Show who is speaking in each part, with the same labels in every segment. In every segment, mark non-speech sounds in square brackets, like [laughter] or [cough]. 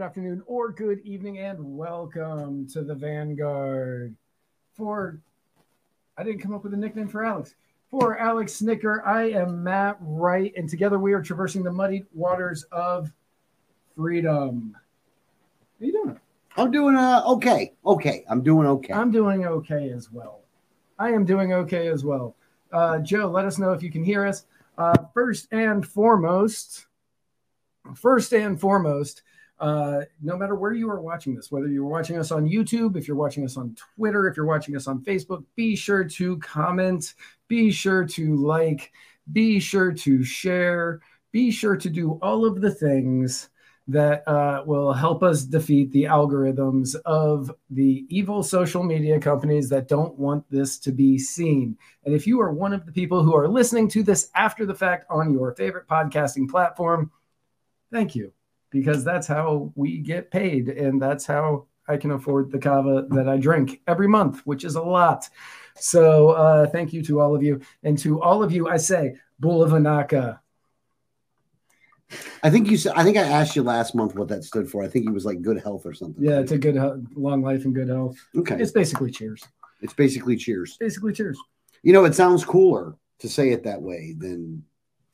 Speaker 1: Good afternoon, or good evening, and welcome to the Vanguard. For I didn't come up with a nickname for Alex. For Alex Snicker, I am Matt Wright, and together we are traversing the muddy waters of freedom. How you doing?
Speaker 2: I'm doing uh, okay. Okay. I'm doing okay.
Speaker 1: I'm doing okay as well. I am doing okay as well. Uh, Joe, let us know if you can hear us. Uh, first and foremost, first and foremost, uh, no matter where you are watching this, whether you're watching us on YouTube, if you're watching us on Twitter, if you're watching us on Facebook, be sure to comment, be sure to like, be sure to share, be sure to do all of the things that uh, will help us defeat the algorithms of the evil social media companies that don't want this to be seen. And if you are one of the people who are listening to this after the fact on your favorite podcasting platform, thank you, because that's how we get paid. And that's how I can afford the kava that I drink every month, which is a lot. So uh, thank you to all of you. And to all of you, I say, Bula vinaka.
Speaker 2: I think you said. I think I asked you last month what that stood for. I think it was like good health or something.
Speaker 1: Yeah, it's a good long life and good health.
Speaker 2: Okay.
Speaker 1: It's basically cheers.
Speaker 2: It's basically cheers.
Speaker 1: Basically cheers.
Speaker 2: You know, it sounds cooler to say it that way than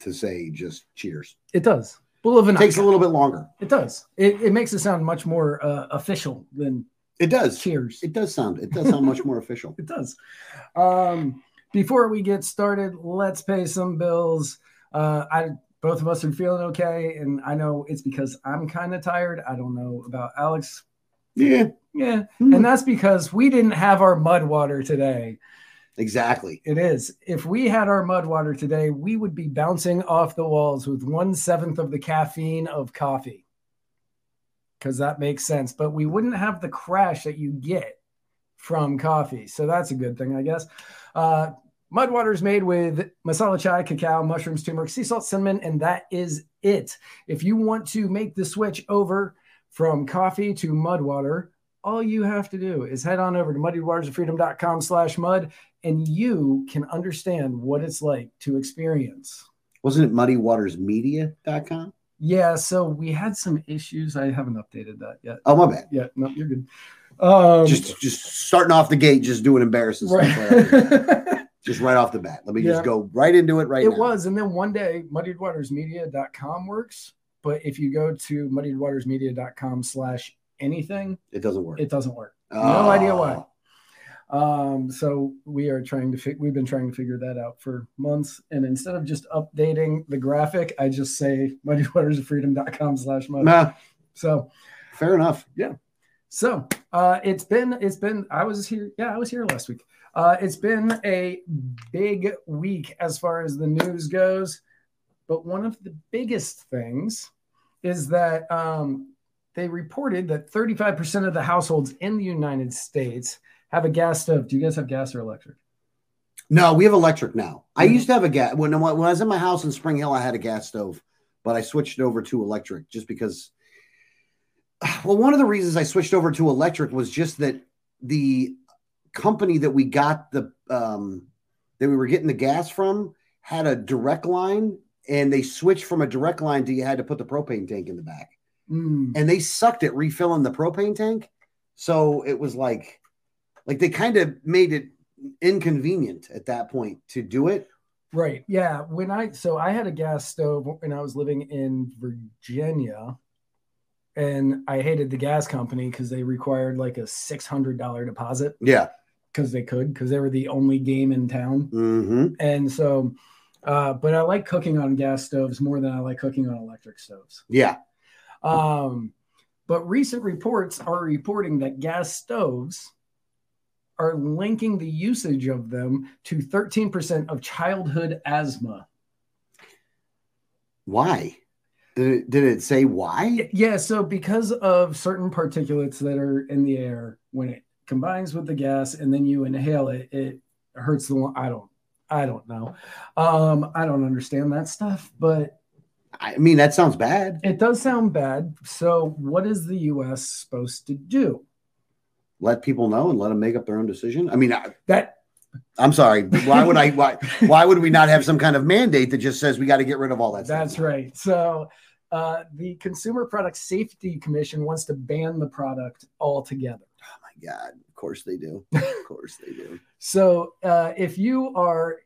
Speaker 2: to say just cheers.
Speaker 1: It does. Bula vinaka.
Speaker 2: It takes a little bit longer.
Speaker 1: It does. It, it makes it sound much more uh, official than
Speaker 2: It does.
Speaker 1: cheers.
Speaker 2: It does sound. It does sound much more official. [laughs]
Speaker 1: It does. Um, before we get started, let's pay some bills. Uh, I both of us are feeling okay, and I know it's because I'm kind of tired. I don't know about Alex.
Speaker 2: Yeah.
Speaker 1: Yeah,
Speaker 2: Hmm.
Speaker 1: and that's because we didn't have our mud water today.
Speaker 2: Exactly.
Speaker 1: It is. If we had our mud water today, we would be bouncing off the walls with one seventh of the caffeine of coffee. Because that makes sense. But we wouldn't have the crash that you get from coffee. So that's a good thing, I guess. Uh, mud water is made with masala chai, cacao, mushrooms, turmeric, sea salt, cinnamon, and that is it. If you want to make the switch over from coffee to mud water, all you have to do is head on over to muddywatersofreedom.com slash mud and you can understand what it's like to experience.
Speaker 2: Wasn't it muddywatersmedia.com?
Speaker 1: Yeah, so we had some issues. I haven't updated that yet.
Speaker 2: Oh, my bad.
Speaker 1: Yeah, no, you're good. Um,
Speaker 2: Just just starting off the gate, just doing embarrassing stuff. Right bat.
Speaker 1: right. [laughs]
Speaker 2: just right off the bat. Let me
Speaker 1: Yeah.
Speaker 2: just go right into it right now.
Speaker 1: it
Speaker 2: now.
Speaker 1: was. And then one day, muddiedwatersmedia.com works. But if you go to muddiedwatersmedia.com slash anything,
Speaker 2: It doesn't work.
Speaker 1: it doesn't work. No
Speaker 2: Oh.
Speaker 1: idea why. Um, so we are trying to fi- we've been trying to figure that out for months. And instead of just updating the graphic, I just say muddywatersofreedom.com slash mud.
Speaker 2: Nah,
Speaker 1: So
Speaker 2: fair enough. Yeah.
Speaker 1: So uh it's been it's been I was here, yeah, I was here last week. Uh it's been a big week as far as the news goes. But one of the biggest things is that um they reported that 35% of the households in the United States have a gas stove. Do you guys have gas or electric?
Speaker 2: No, we have electric now. I
Speaker 1: Mhm.
Speaker 2: used to have a gas when, when I was in my house in Spring Hill. I had a gas stove, but I switched over to electric just because. [sighs] Well, one of the reasons I switched over to electric was just that the company that we got the um, that we were getting the gas from had a direct line, and they switched from a direct line to you had to put the propane tank in the back,
Speaker 1: Mm,
Speaker 2: and they sucked at refilling the propane tank. So it was like, like they kind of made it inconvenient at that point to do it.
Speaker 1: Right. Yeah. When I so I had a gas stove when I was living in Virginia, and I hated the gas company because they required like a six hundred dollar deposit
Speaker 2: Yeah.
Speaker 1: because they could because they were the only game in town,
Speaker 2: hmm
Speaker 1: and so. Uh, but I like cooking on gas stoves more than I like cooking on electric stoves.
Speaker 2: Yeah.
Speaker 1: Um, but recent reports are reporting that gas stoves are linking the usage of them to 13% of childhood asthma.
Speaker 2: Why? Did it, did it say why?
Speaker 1: Yeah, so because of certain particulates that are in the air, when it combines with the gas and then you inhale it, it hurts the lung. I don't, I don't know. Um, I don't understand that stuff, but
Speaker 2: I mean, that sounds bad.
Speaker 1: it does sound bad. So, what is the U.S. supposed to do?
Speaker 2: Let people know and let them make up their own decision. I mean, I,
Speaker 1: That
Speaker 2: I'm sorry. Why would I? Why? Why would we not have some kind of mandate that just says we got to get rid of all that?
Speaker 1: That's
Speaker 2: stuff?
Speaker 1: right. So uh, the Consumer Product Safety Commission wants to ban the product altogether.
Speaker 2: Oh my god! Of course they do. [laughs] Of course they do.
Speaker 1: So uh, if you are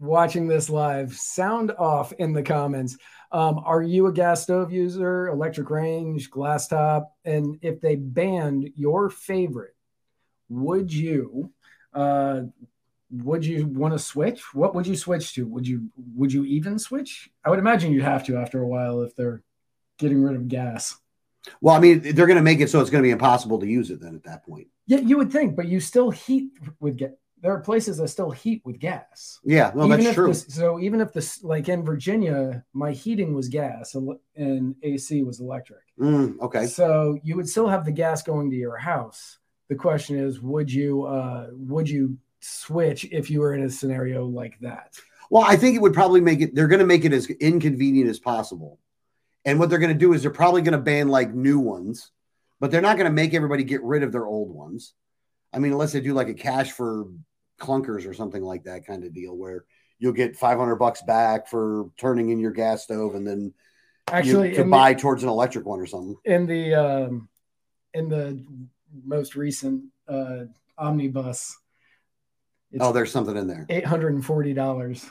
Speaker 1: watching this live, sound off in the comments. Um, are you a gas stove user, electric range, glass top? And if they banned your favorite, would you uh, would you want to switch? What would you switch to? Would you would you even switch? I would imagine you'd have to after a while if they're getting rid of gas.
Speaker 2: Well, I mean, they're going to make it so it's going to be impossible to use it then at that point.
Speaker 1: Yeah, you would think, but you still heat with gas. There are places that still heat with gas.
Speaker 2: Yeah, well,
Speaker 1: even
Speaker 2: that's true.
Speaker 1: This, so even if this, like in Virginia, my heating was gas and AC was electric.
Speaker 2: Mm, okay.
Speaker 1: So you would still have the gas going to your house. The question is, would you uh, would you switch if you were in a scenario like that?
Speaker 2: Well, I think it would probably make it. They're going to make it as inconvenient as possible, and what they're going to do is they're probably going to ban like new ones, but they're not going to make everybody get rid of their old ones. I mean, unless they do like a cash for clunkers or something like that kind of deal where you'll get 500 bucks back for turning in your gas stove and then
Speaker 1: Actually,
Speaker 2: to buy
Speaker 1: the,
Speaker 2: towards an electric one or something.
Speaker 1: in the um, in the most recent uh, omnibus, it's
Speaker 2: Oh, there's something in there.
Speaker 1: eight hundred and forty dollars.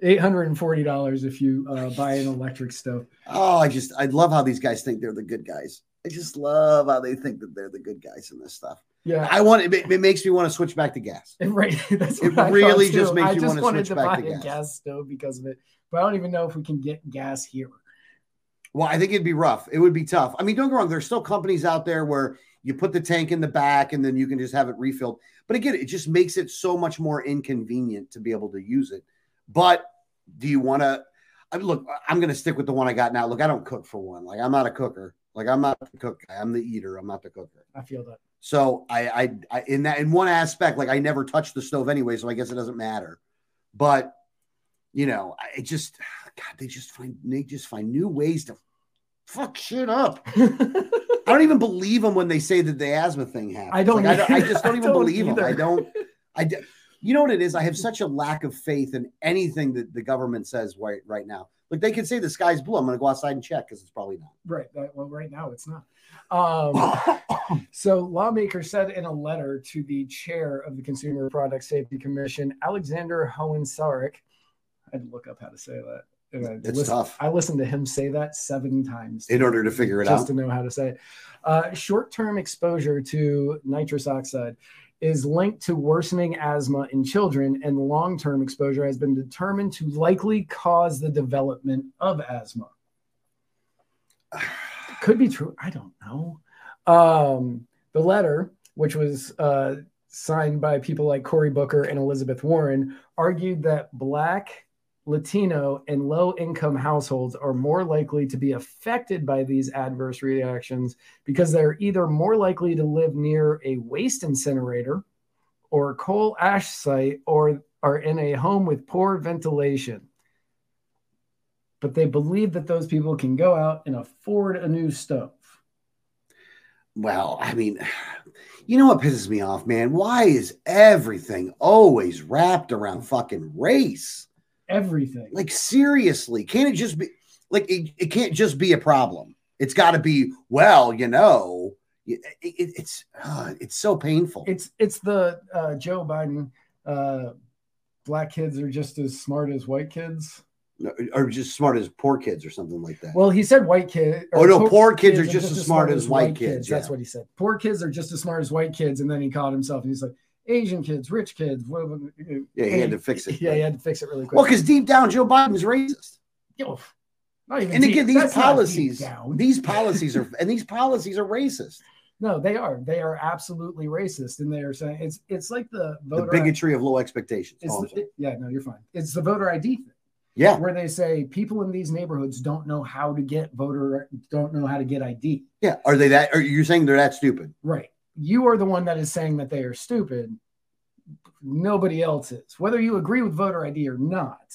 Speaker 1: Eight hundred and forty dollars if you uh, buy an electric stove.
Speaker 2: Oh, I just I love how these guys think they're the good guys. I just love how they think that they're the good guys in this stuff.
Speaker 1: Yeah,
Speaker 2: I want it. It makes me want to switch back to gas. [laughs]
Speaker 1: right. That's
Speaker 2: It really just makes
Speaker 1: I
Speaker 2: you wanna
Speaker 1: wanted
Speaker 2: switch
Speaker 1: to
Speaker 2: back
Speaker 1: buy
Speaker 2: to
Speaker 1: a
Speaker 2: gas.
Speaker 1: gas stove because of it, but I don't even know if we can get gas here.
Speaker 2: Well, I think it'd be rough. It would be tough. I mean, don't get wrong. There's still companies out there where you put the tank in the back and then you can just have it refilled. But again, it just makes it so much more inconvenient to be able to use it. But do you want to? I mean, look, I'm going to stick with the one I got now. Look, I don't cook for one. Like I'm not a cooker. Like I'm not the cook guy. I'm the eater. I'm not the cooker.
Speaker 1: I feel that.
Speaker 2: So I, I, I, in that, in one aspect, like I never touched the stove anyway, so I guess it doesn't matter. But you know, I it just, God, they just find, they just find new ways to fuck shit up. [laughs] I don't even believe them when they say that the asthma thing happened.
Speaker 1: I don't
Speaker 2: Like, I, I
Speaker 1: either.
Speaker 2: just don't [laughs] even
Speaker 1: don't
Speaker 2: believe them. I don't. I. d- You know what it is? I have [laughs] such a lack of faith in anything that the government says right right now. Like they can say the sky's blue. I'm going to go outside and check because it's probably not.
Speaker 1: right. Well, right now it's not. Um, [laughs] so, lawmakers said in a letter to the chair of the Consumer Product Safety Commission, Alexander Hoehn-Saric. I had to look up how to say that.
Speaker 2: It's
Speaker 1: listened-
Speaker 2: tough.
Speaker 1: I listened to him say that seven times
Speaker 2: In order to figure it
Speaker 1: just
Speaker 2: out.
Speaker 1: Just to know how to say it. Uh, short-term exposure to nitrous oxide is linked to worsening asthma in children, and long-term exposure has been determined to likely cause the development of asthma. [sighs] [sighs] Could be true. I don't know. Um, the letter, which was uh, signed by people like Cory Booker and Elizabeth Warren, argued that Black, Latino, and low income households are more likely to be affected by these adverse reactions because they're either more likely to live near a waste incinerator or coal ash site or are in a home with poor ventilation. But they believe that those people can go out and afford a new stove.
Speaker 2: Well, I mean, you know what pisses me off, man? Why is everything always wrapped around fucking race?
Speaker 1: Everything.
Speaker 2: Like, seriously, can't it just be like it, it can't just be a problem? It's got to be, well, you know, it, it- it's uh, it's so painful.
Speaker 1: it's it's the uh, Joe Biden. Uh, black kids are just as smart as white kids.
Speaker 2: Or just smart as poor kids or something like that.
Speaker 1: Well, he said white kid.
Speaker 2: Oh, no, poor kids are just as smart as white kids,
Speaker 1: That's
Speaker 2: yeah.
Speaker 1: what he said. Poor kids are just as smart as white kids, and then he called himself. and He's like Asian kids, rich kids.
Speaker 2: yeah, he had to fix it.
Speaker 1: Yeah, he had to fix it really quick.
Speaker 2: Well, because deep down, Joe Biden's racist.
Speaker 1: Yo, not even
Speaker 2: And
Speaker 1: deep-
Speaker 2: again, these
Speaker 1: that's
Speaker 2: policies, these [laughs] policies are, and these policies are racist.
Speaker 1: no, they are. They are absolutely racist, and they are saying it's it's like the
Speaker 2: The
Speaker 1: voter.
Speaker 2: bigotry of low expectations. Oh,
Speaker 1: the- yeah, no, you're fine. It's the voter ID thing.
Speaker 2: Yeah,
Speaker 1: where they say people in these neighborhoods don't know how to get voter don't know how to get ID.
Speaker 2: yeah. Are they that? Are you saying they're that stupid?
Speaker 1: Right. You are the one that is saying that they are stupid. Nobody else is. Whether you agree with voter ID or not,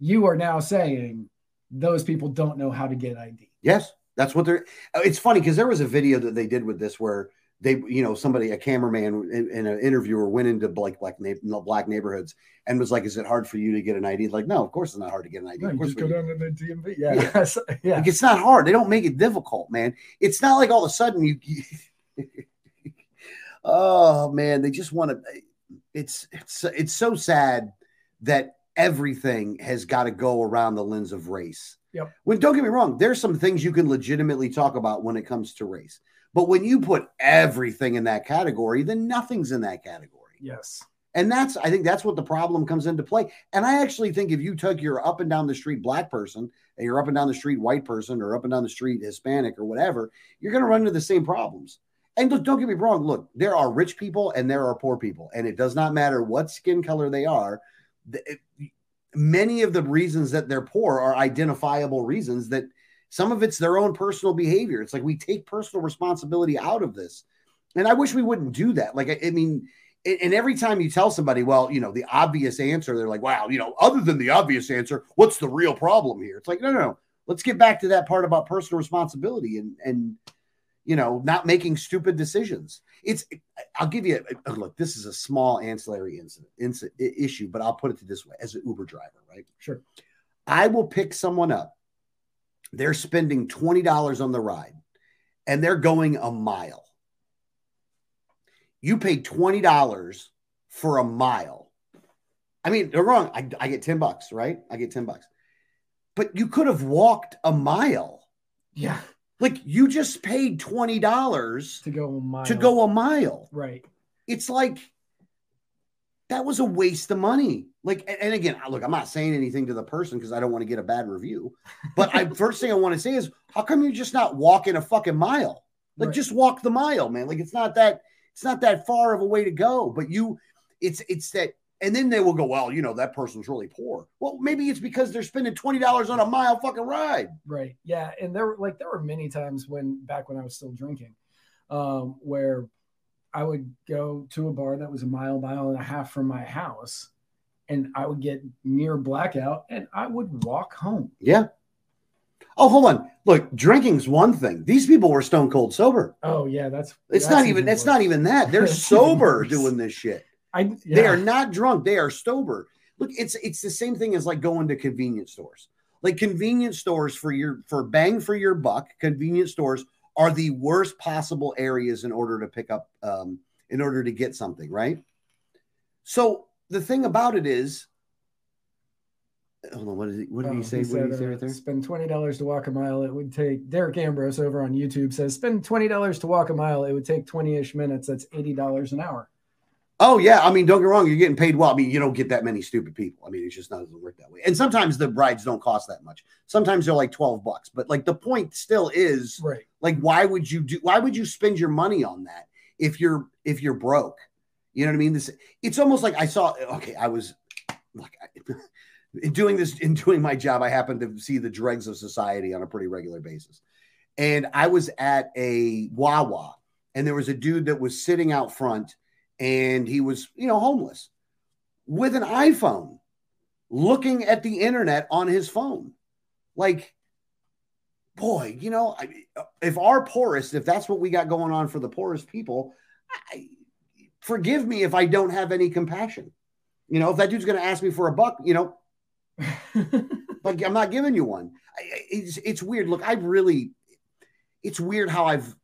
Speaker 1: you are now saying those people don't know how to get ID.
Speaker 2: Yes, that's what they're. It's funny because there was a video that they did with this where they you know somebody a cameraman and, an interviewer went into like black black neighborhoods and was like is it hard for you to get an id like no of course it's not hard to get an id
Speaker 1: no,
Speaker 2: of course
Speaker 1: just go down to the dmv yeah. Yeah, [laughs]
Speaker 2: yeah. Like, it's not hard. They don't make it difficult man. It's not like all of a sudden you, you [laughs] oh man they just want to it's it's it's so sad that everything has got to go around the lens of race.
Speaker 1: Yep.
Speaker 2: When don't get me wrong, there's some things you can legitimately talk about when it comes to race. But when you put everything in that category, then nothing's in that category.
Speaker 1: Yes.
Speaker 2: And that's, I think that's what the problem comes into play. And I actually think if you took your up and down the street black person, and your up and down the street white person, or up and down the street Hispanic or whatever, you're going to run into the same problems. And look, don't get me wrong. Look, there are rich people and there are poor people, and it does not matter what skin color they are. Many of the reasons that they're poor are identifiable reasons that some of it's their own personal behavior. It's like we take personal responsibility out of this. And I wish we wouldn't do that. Like, I, I mean, and every time you tell somebody, well, you know, the obvious answer, they're like, wow, you know, other than the obvious answer, what's the real problem here? It's like, no, no, no. Let's get back to that part about personal responsibility and, and, you know, not making stupid decisions. It's, I'll give you a, look, this is a small ancillary incident, incident issue, but I'll put it to this way as an Uber driver, right?
Speaker 1: Sure.
Speaker 2: I will pick someone up they're spending $20 on the ride and they're going a mile. You pay $20 for a mile. I mean, they're wrong. I, I get 10 bucks, right? I get 10 bucks. But you could have walked a mile.
Speaker 1: Yeah.
Speaker 2: Like you just paid $20
Speaker 1: to go a mile.
Speaker 2: To go a mile.
Speaker 1: Right.
Speaker 2: It's like that was a waste of money. Like, and again, look, I'm not saying anything to the person because I don't want to get a bad review. But I [laughs] first thing I want to say is, how come you're just not walking a fucking mile? Like, right. just walk the mile, man. Like, it's not that it's not that far of a way to go. But you, it's it's that, and then they will go, well, you know, that person's really poor. Well, maybe it's because they're spending twenty dollars on a mile fucking ride.
Speaker 1: Right. Yeah. And there were like there were many times when back when I was still drinking, um, where I would go to a bar that was a mile, mile and a half from my house, and I would get near blackout and I would walk home.
Speaker 2: Yeah. Oh, hold on. Look, drinking's one thing. These people were stone cold sober.
Speaker 1: Oh, yeah, that's
Speaker 2: it's
Speaker 1: that's
Speaker 2: not even it's not even that. They're [laughs] sober doing this shit.
Speaker 1: I yeah.
Speaker 2: they are not drunk, they are sober. Look, it's it's the same thing as like going to convenience stores. Like convenience stores for your for bang for your buck, convenience stores are the worst possible areas in order to pick up um, in order to get something right? So the thing about it is hold on what did he what did oh, he say
Speaker 1: he
Speaker 2: what
Speaker 1: did he say right there? spend $20 to walk a mile it would take derek ambrose over on youtube says spend $20 to walk a mile it would take 20ish minutes that's $80 an hour
Speaker 2: Oh yeah, I mean, don't get wrong, you're getting paid well. I mean, you don't get that many stupid people. I mean, it's just not doesn't work that way. And sometimes the rides don't cost that much. Sometimes they're like twelve bucks. But like the point still is,
Speaker 1: right?
Speaker 2: Like, why would you do? Why would you spend your money on that if you're if you're broke? You know what I mean? This it's almost like I saw. Okay, I was like [laughs] in doing this in doing my job. I happened to see the dregs of society on a pretty regular basis, and I was at a Wawa, and there was a dude that was sitting out front and he was, you know, homeless with an iPhone looking at the internet on his phone. Like, boy, you know, I, if our poorest, if that's what we got going on for the poorest people, I, forgive me if I don't have any compassion. You know, if that dude's going to ask me for a buck, you know, [laughs] like I'm not giving you one. It's it's weird. Look, I really, it's weird how I've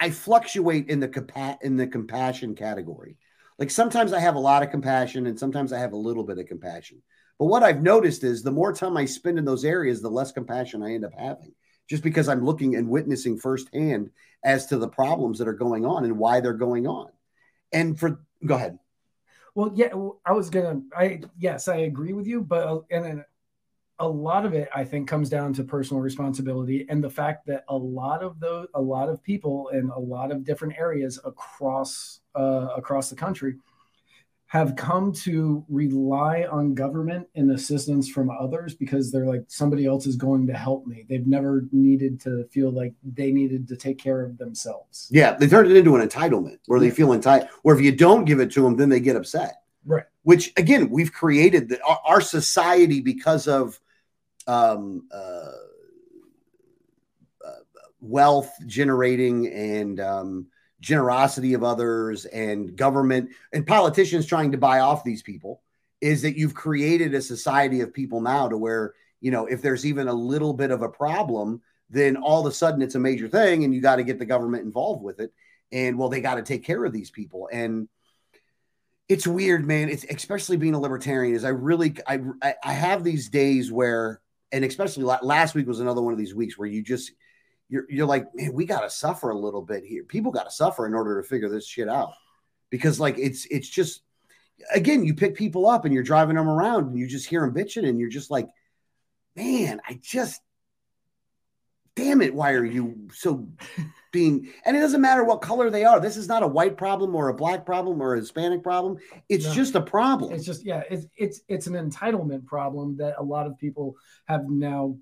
Speaker 2: I fluctuate in the compa- in the compassion category. Like sometimes I have a lot of compassion and sometimes I have a little bit of compassion. But what I've noticed is the more time I spend in those areas, the less compassion I end up having, just because I'm looking and witnessing firsthand as to the problems that are going on and why they're going on. And for go ahead.
Speaker 1: Well, yeah, I was gonna. I yes, I agree with you, but uh, and a lot of it i think comes down to personal responsibility and the fact that a lot of those a lot of people in a lot of different areas across uh, across the country have come to rely on government and assistance from others because they're like somebody else is going to help me. They've never needed to feel like they needed to take care of themselves.
Speaker 2: Yeah they turned it into an entitlement where they feel entitled where if you don't give it to them then they get upset.
Speaker 1: Right.
Speaker 2: Which again we've created the, our, our society because of um, uh, uh, wealth generating and um, generosity of others and government and politicians trying to buy off these people is that you've created a society of people now to where you know if there's even a little bit of a problem then all of a sudden it's a major thing and you got to get the government involved with it. And well they got to take care of these people. And it's weird man. It's especially being a libertarian is i really i i have these days where and especially last week was another one of these weeks where you just you're you're like, man, we got to suffer a little bit here. People got to suffer in order to figure this shit out, because like it's it's just again, you pick people up and you're driving them around and you just hear them bitching and you're just like, man, I just damn it, why are you so being and it doesn't matter what color they are. This is not a white problem or a black problem or a Hispanic problem. It's no, just a problem.
Speaker 1: It's just yeah, it's it's it's an entitlement problem that a lot of people have now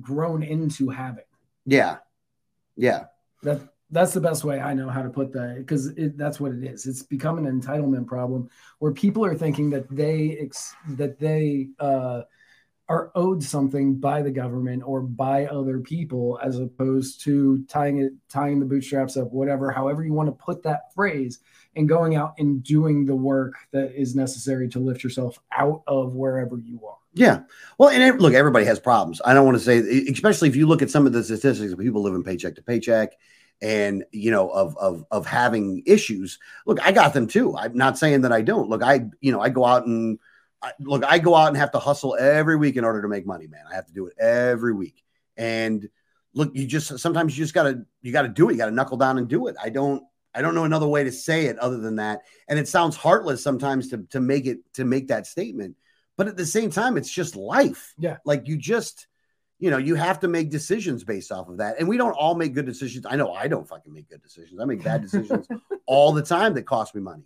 Speaker 1: grown into having.
Speaker 2: Yeah. Yeah.
Speaker 1: That that's the best way I know how to put that because that's what it is. It's become an entitlement problem where people are thinking that they ex, that they uh, are owed something by the government or by other people, as opposed to tying it tying the bootstraps up, whatever, however you want to put that phrase, and going out and doing the work that is necessary to lift yourself out of wherever you are.
Speaker 2: Yeah. Well, and look, everybody has problems. I don't want to say, especially if you look at some of the statistics, of people living paycheck to paycheck and you know of of of having issues look i got them too i'm not saying that i don't look i you know i go out and I, look i go out and have to hustle every week in order to make money man i have to do it every week and look you just sometimes you just gotta you gotta do it you gotta knuckle down and do it i don't i don't know another way to say it other than that and it sounds heartless sometimes to to make it to make that statement but at the same time, it's just life.
Speaker 1: Yeah.
Speaker 2: Like you just, you know, you have to make decisions based off of that. And we don't all make good decisions. I know I don't fucking make good decisions. I make bad [laughs] decisions all the time that cost me money.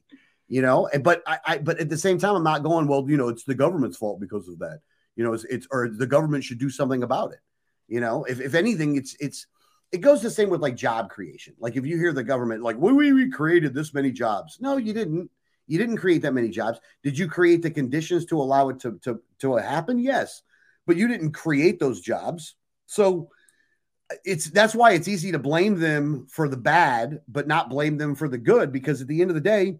Speaker 2: You know, and but I, I but at the same time, I'm not going, well, you know, it's the government's fault because of that. You know, it's, it's or the government should do something about it. You know, if, if anything, it's it's it goes the same with like job creation. Like if you hear the government like, we, we created this many jobs. No, you didn't. You didn't create that many jobs. Did you create the conditions to allow it to, to, to happen? Yes. But you didn't create those jobs. So it's that's why it's easy to blame them for the bad, but not blame them for the good, because at the end of the day,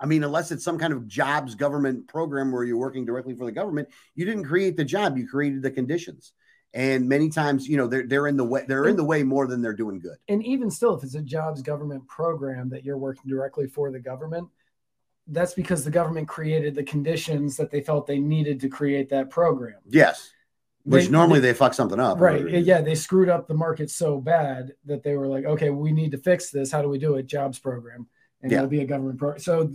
Speaker 2: I mean, unless it's some kind of jobs government program where you're working directly for the government, you didn't create the job, you created the conditions. And many times, you know, they're they're in the way they're in the way more than they're doing good.
Speaker 1: And even still, if it's a jobs government program that you're working directly for the government, that's because the government created the conditions that they felt they needed to create that program.
Speaker 2: Yes. Which they, normally they, they fuck something up.
Speaker 1: Right. Yeah. They screwed up the market so bad that they were like, okay, we need to fix this. How do we do it? Jobs program. And yeah. it'll be a government program. So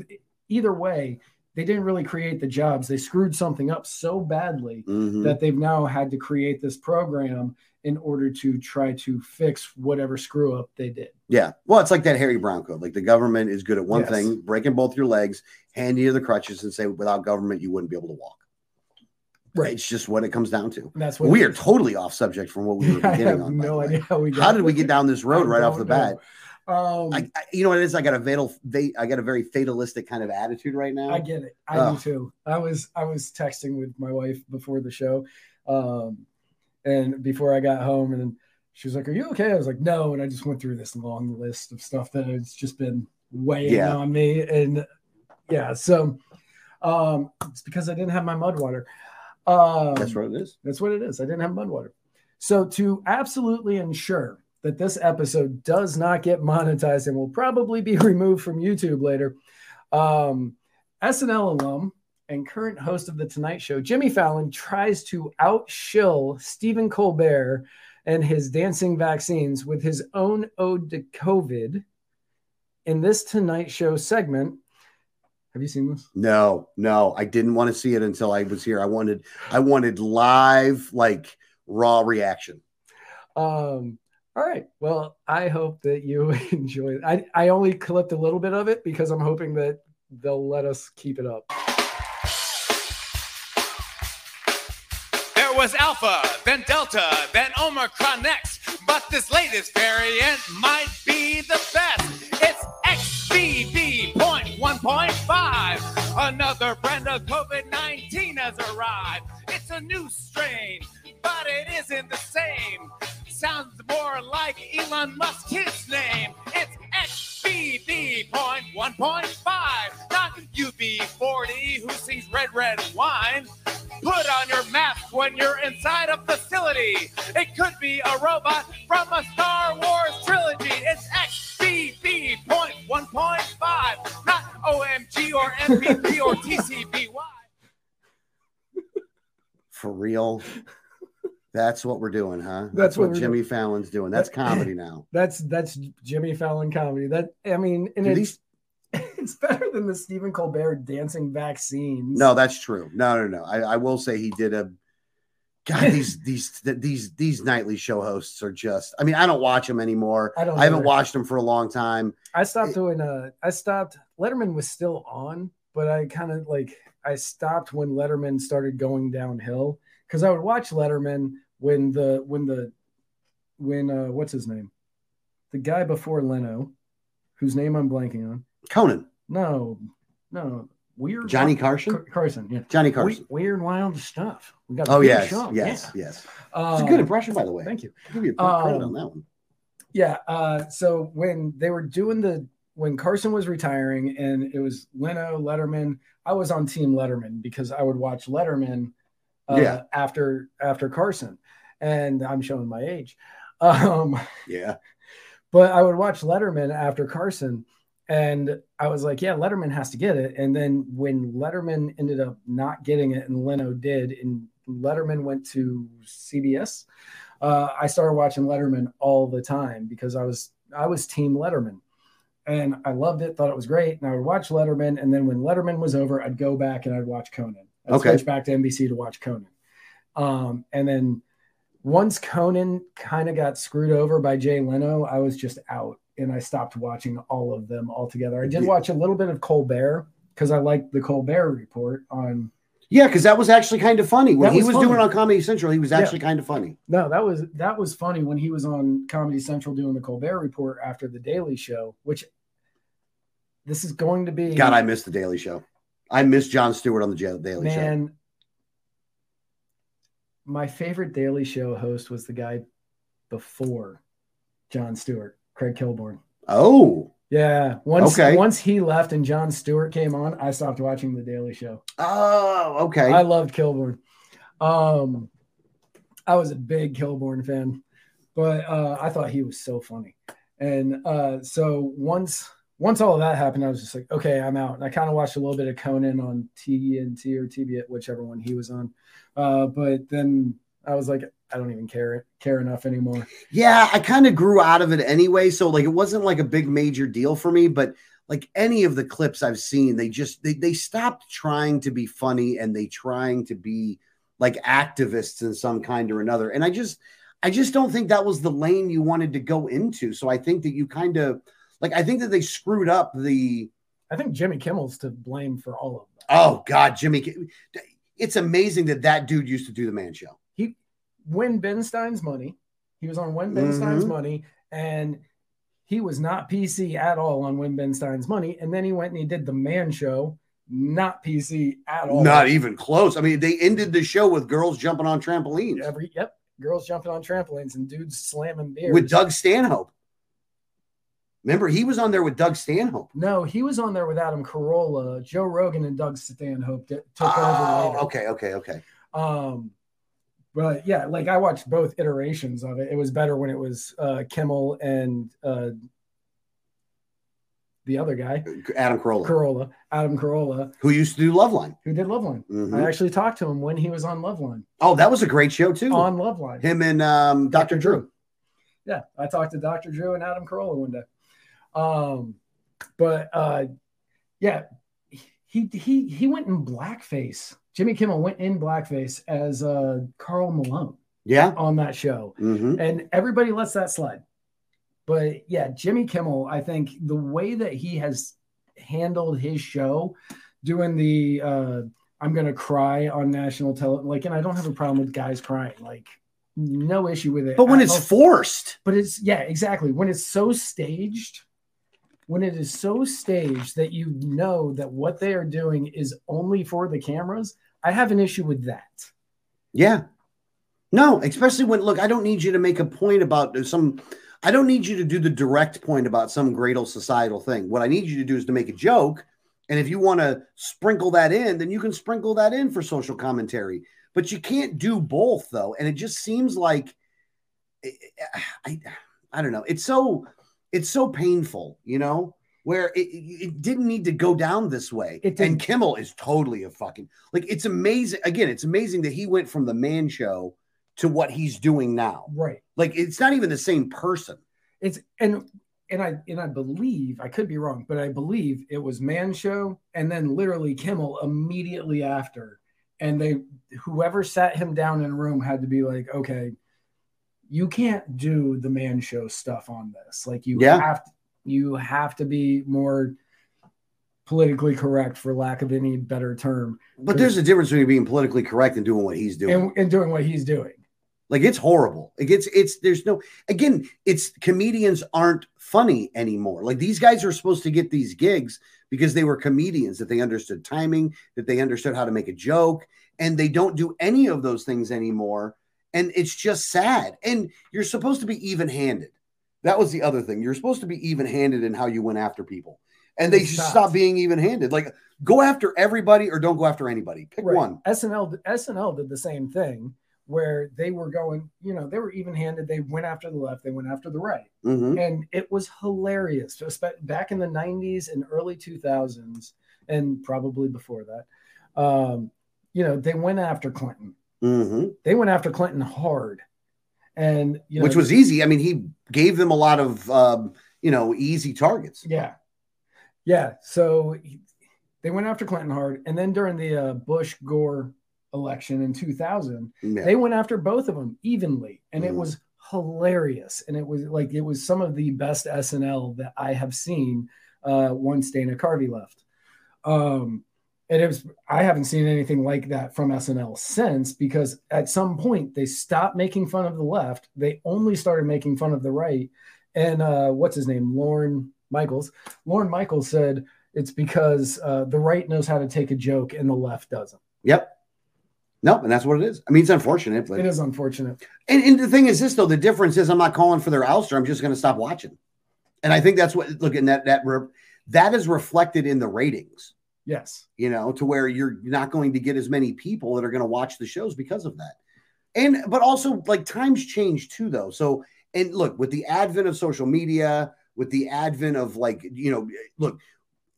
Speaker 1: either way, they didn't really create the jobs. They screwed something up so badly mm-hmm. that they've now had to create this program in order to try to fix whatever screw up they did.
Speaker 2: Yeah. Well, it's like that Harry Browne code. Like the government is good at one yes. thing, breaking both your legs, handing you the crutches, and say without government you wouldn't be able to walk. Right. It's just what it comes down to.
Speaker 1: That's what
Speaker 2: we are totally off subject from what we were [laughs] beginning on.
Speaker 1: No idea how we
Speaker 2: got. How did we [laughs] get down this road right off the know. bat? Um, I, I, you know what it is? I got a fatal, I got a very fatalistic kind of attitude right now.
Speaker 1: I get it. I do too. I was, I was texting with my wife before the show, um, and before I got home, and she was like, "Are you okay?" I was like, "No," and I just went through this long list of stuff that has just been weighing yeah. on me, and yeah, so um, it's because I didn't have my mud water.
Speaker 2: Um, that's what it is.
Speaker 1: That's what it is. I didn't have mud water. So to absolutely ensure that this episode does not get monetized and will probably be [laughs] removed from YouTube later. Um, SNL alum and current host of The Tonight Show, Jimmy Fallon, tries to outshill Stephen Colbert and his dancing vaccines with his own ode to COVID in this Tonight Show segment. Have you seen this?
Speaker 2: No, no, I didn't want to see it until I was here. I wanted, I wanted live, like raw reaction.
Speaker 1: Um, all right. Well, I hope that you [laughs] enjoy. I, I only clipped a little bit of it because I'm hoping that they'll let us keep it up.
Speaker 3: There was Alpha, then Delta, then Omicron next. But this latest variant might be the best. It's XBB.1.5. Another brand of COVID 19 has arrived. It's a new strain, but it isn't the same. Sounds more like Elon Musk, his name. It's XBB point one point five, not UB40 who sees red, red wine. Put on your mask when you're inside a facility. It could be a robot from a Star Wars trilogy. It's XBB point one point five, not OMG or MVP or TCBY.
Speaker 2: For real. That's what we're doing, huh?
Speaker 1: That's what we're
Speaker 2: Jimmy Fallon's doing. That's [clears throat] comedy now.
Speaker 1: That's that's Jimmy Fallon comedy. That I mean, and
Speaker 2: Do
Speaker 1: it's
Speaker 2: these- [laughs]
Speaker 1: it's better than the Stephen Colbert dancing vaccines.
Speaker 2: No, that's true. No, no, no. I, I will say he did a. God, these [laughs] these these these nightly show hosts are just. I mean, I don't watch them anymore.
Speaker 1: I don't
Speaker 2: I haven't
Speaker 1: either.
Speaker 2: watched them for a long time.
Speaker 1: I stopped doing uh I stopped Letterman was still on, but I kind of like I stopped when Letterman started going downhill because I would watch Letterman when the when the when uh what's his name? The guy before Leno, whose name I'm blanking on.
Speaker 2: Conan,
Speaker 1: No, no, weird
Speaker 2: Johnny
Speaker 1: Car-
Speaker 2: Carson,
Speaker 1: Carson, yeah.
Speaker 2: Johnny Carson.
Speaker 1: We- weird wild stuff. We got
Speaker 2: Oh yes,
Speaker 1: Sean,
Speaker 2: yes,
Speaker 1: yeah.
Speaker 2: yes.
Speaker 1: Uh,
Speaker 2: It's a good impression, by the way.
Speaker 1: Thank you.
Speaker 2: I'll give you a credit
Speaker 1: Um,
Speaker 2: on that one.
Speaker 1: Yeah. Uh, so when they were doing the when Carson was retiring and it was Leno, Letterman, I was on Team Letterman because I would watch Letterman uh,
Speaker 2: Yeah.
Speaker 1: after after Carson, and I'm showing my age. Um,
Speaker 2: Yeah,
Speaker 1: but I would watch Letterman after Carson, and I was like, yeah, Letterman has to get it. And then when Letterman ended up not getting it, and Leno did, and Letterman went to CBS, uh, I started watching Letterman all the time because I was I was Team Letterman, and I loved it, thought it was great, and I would watch Letterman. And then when Letterman was over, I'd go back and I'd watch Conan. I'd
Speaker 2: Okay.
Speaker 1: switch back to NBC to watch Conan. Um, and then once Conan kind of got screwed over by Jay Leno, I was just out and I stopped watching all of them altogether. I did
Speaker 2: Yeah.
Speaker 1: watch a little bit of Colbert because I liked the Colbert report on
Speaker 2: yeah, because that was actually kind of funny when he
Speaker 1: was funny.
Speaker 2: doing it on Comedy Central. He was
Speaker 1: Yeah.
Speaker 2: actually kind of funny.
Speaker 1: no, that was that was funny when he was on Comedy Central doing the Colbert report after the Daily Show, which this is going to be
Speaker 2: God, I missed the Daily Show. I miss Jon Stewart on the Daily Show.
Speaker 1: man. My favorite Daily Show host was the guy before Jon Stewart, Craig Kilborn.
Speaker 2: Oh,
Speaker 1: Yeah, once
Speaker 2: Okay.
Speaker 1: once he left and Jon Stewart came on, I stopped watching the Daily Show.
Speaker 2: oh, okay.
Speaker 1: I loved Kilborn. Um, I was a big Kilborn fan, but uh, I thought he was so funny. And uh, so once once all of that happened, I was just like, okay, I'm out. And I kind of watched a little bit of Conan on TNT or TBS, whichever one he was on. Uh, but then I was like, I don't even care care enough anymore.
Speaker 2: Yeah, I kind of grew out of it anyway, so like it wasn't like a big major deal for me, but like any of the clips I've seen, they just they they stopped trying to be funny and they trying to be like activists in some kind or another. And I just I just don't think that was the lane you wanted to go into. So I think that you kind of like I think that they screwed up the
Speaker 1: I think Jimmy Kimmel's to blame for all of that.
Speaker 2: oh god, Jimmy it's amazing that that dude used to do the man show.
Speaker 1: he Win Ben Stein's money. He was on Win Ben Stein's
Speaker 2: Mhm.
Speaker 1: money, and he was not PC at all on Win Ben Stein's money. And then he went and he did the Man Show, not PC at all.
Speaker 2: Not even close. I mean, they ended the show with girls jumping on trampolines.
Speaker 1: every yep, girls jumping on trampolines and dudes slamming beers
Speaker 2: with Doug Stanhope. Remember, he was on there with Doug Stanhope.
Speaker 1: No, he was on there with Adam Carolla, Joe Rogan, and Doug Stanhope t- took over
Speaker 2: Oh,
Speaker 1: later.
Speaker 2: okay, okay, okay.
Speaker 1: Um, but yeah, like I watched both iterations of it. It was better when it was uh, Kimmel and uh, the other guy,
Speaker 2: Adam Carolla,
Speaker 1: Carolla, Adam Carolla,
Speaker 2: who used to do Loveline.
Speaker 1: who did Loveline.
Speaker 2: Mhm.
Speaker 1: I actually talked to him when he was on Loveline.
Speaker 2: Oh, that was a great show too.
Speaker 1: On Loveline.
Speaker 2: Him and um, Dr. Drew.
Speaker 1: Yeah, I talked to Dr. Drew and Adam Carolla one day. Um, but uh, yeah, he he he went in blackface. Jimmy Kimmel went in blackface as uh, Karl Malone
Speaker 2: Yeah.
Speaker 1: on that show.
Speaker 2: hmm
Speaker 1: and everybody lets that slide. But yeah, Jimmy Kimmel, I think the way that he has handled his show, doing the uh, I'm gonna cry on national television, like, and I don't have a problem with guys crying, like, no issue with it.
Speaker 2: But when it's forced,
Speaker 1: but it's yeah, exactly. When it's so staged, when it is so staged that you know that what they are doing is only for the cameras, I have an issue with that.
Speaker 2: yeah. No, especially when look, I don't need you to make a point about some I don't need you to do the direct point about some great old societal thing. What I need you to do is to make a joke. And if you want to sprinkle that in, then you can sprinkle that in for social commentary. But you can't do both, though. And it just seems like [sighs] I, I don't know. It's so it's so painful, you know, where it, it didn't need to go down this way.
Speaker 1: It
Speaker 2: and. Kimmel is totally a fucking like it's amazing. Again, it's amazing that he went from the man show to what he's doing now.
Speaker 1: Right.
Speaker 2: Like it's not even the same person.
Speaker 1: It's and and I and I believe I could be wrong, but I believe it was Man Show and then literally Kimmel immediately after, and they whoever sat him down in a room had to be like, okay, you can't do the Man Show stuff on this. Like you
Speaker 2: Yeah.
Speaker 1: have to, you have to be more politically correct, for lack of any better term,
Speaker 2: But there's a difference between being politically correct and doing what he's doing.
Speaker 1: and, and doing what he's doing.
Speaker 2: Like it's horrible. It gets it's there's no again, it's comedians aren't funny anymore. Like these guys are supposed to get these gigs because they were comedians that they understood timing, that they understood how to make a joke, and they don't do any of those things anymore. And it's just sad. And you're supposed to be even-handed. That was the other thing. You're supposed to be even-handed in how you went after people. And they
Speaker 1: They
Speaker 2: should stop being even-handed. Like go after everybody or don't go after anybody. Pick
Speaker 1: Right.
Speaker 2: one.
Speaker 1: SNL SNL did the same thing where they were going, you know, they were even handed. They went after the left, they went after the right.
Speaker 2: Mhm.
Speaker 1: And it was hilarious. Back in the 90s and early 2000s, and probably before that, um, you know, they went after Clinton.
Speaker 2: Mhm.
Speaker 1: They went after Clinton hard. And, you know,
Speaker 2: which was easy. I mean, he gave them a lot of um, you know easy targets.
Speaker 1: Yeah. Yeah. So he- they went after Clinton hard. And then during the uh, Bush Gore election in 2000,
Speaker 2: Yeah.
Speaker 1: they went after both of them evenly and it
Speaker 2: Mhm.
Speaker 1: was hilarious and it was like it was some of the best snl that i have seen uh once dana carvey left um and it was i haven't seen anything like that from snl since because at some point they stopped making fun of the left they only started making fun of the right and uh what's his name lorne michaels lorne michaels said it's because uh, the right knows how to take a joke and the left doesn't
Speaker 2: Yep. No, and that's what it is. I mean, it's unfortunate, but
Speaker 1: it is unfortunate
Speaker 2: and, and the thing is this though, the difference is I'm not calling for their ouster. I'm just going to stop watching. And I think that's what look at that that that is reflected in the ratings.
Speaker 1: Yes
Speaker 2: You know, to where you're not going to get as many people that are going to watch the shows because of that. And but also like times change too, though. So and look with the advent of social media, with the advent of like you know, look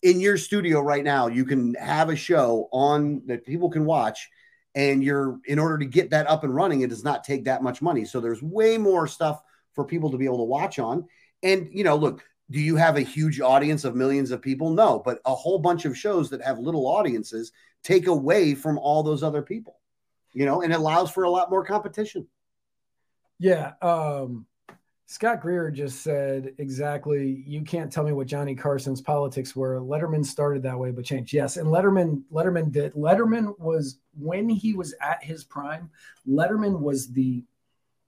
Speaker 2: in your studio right now, you can have a show on that people can watch. And you're in order to get that up and running, it does not take that much money. So there's way more stuff for people to be able to watch on. And you know, look, do you have a huge audience of millions of people? No, but a whole bunch of shows that have little audiences take away from all those other people, you know, and it allows for a lot more competition.
Speaker 1: Yeah. Um, Scott Greer just said exactly. You can't tell me what Johnny Carson's politics were. Letterman started that way, but changed. Yes, and Letterman, Letterman did. Letterman was when he was at his prime. Letterman was the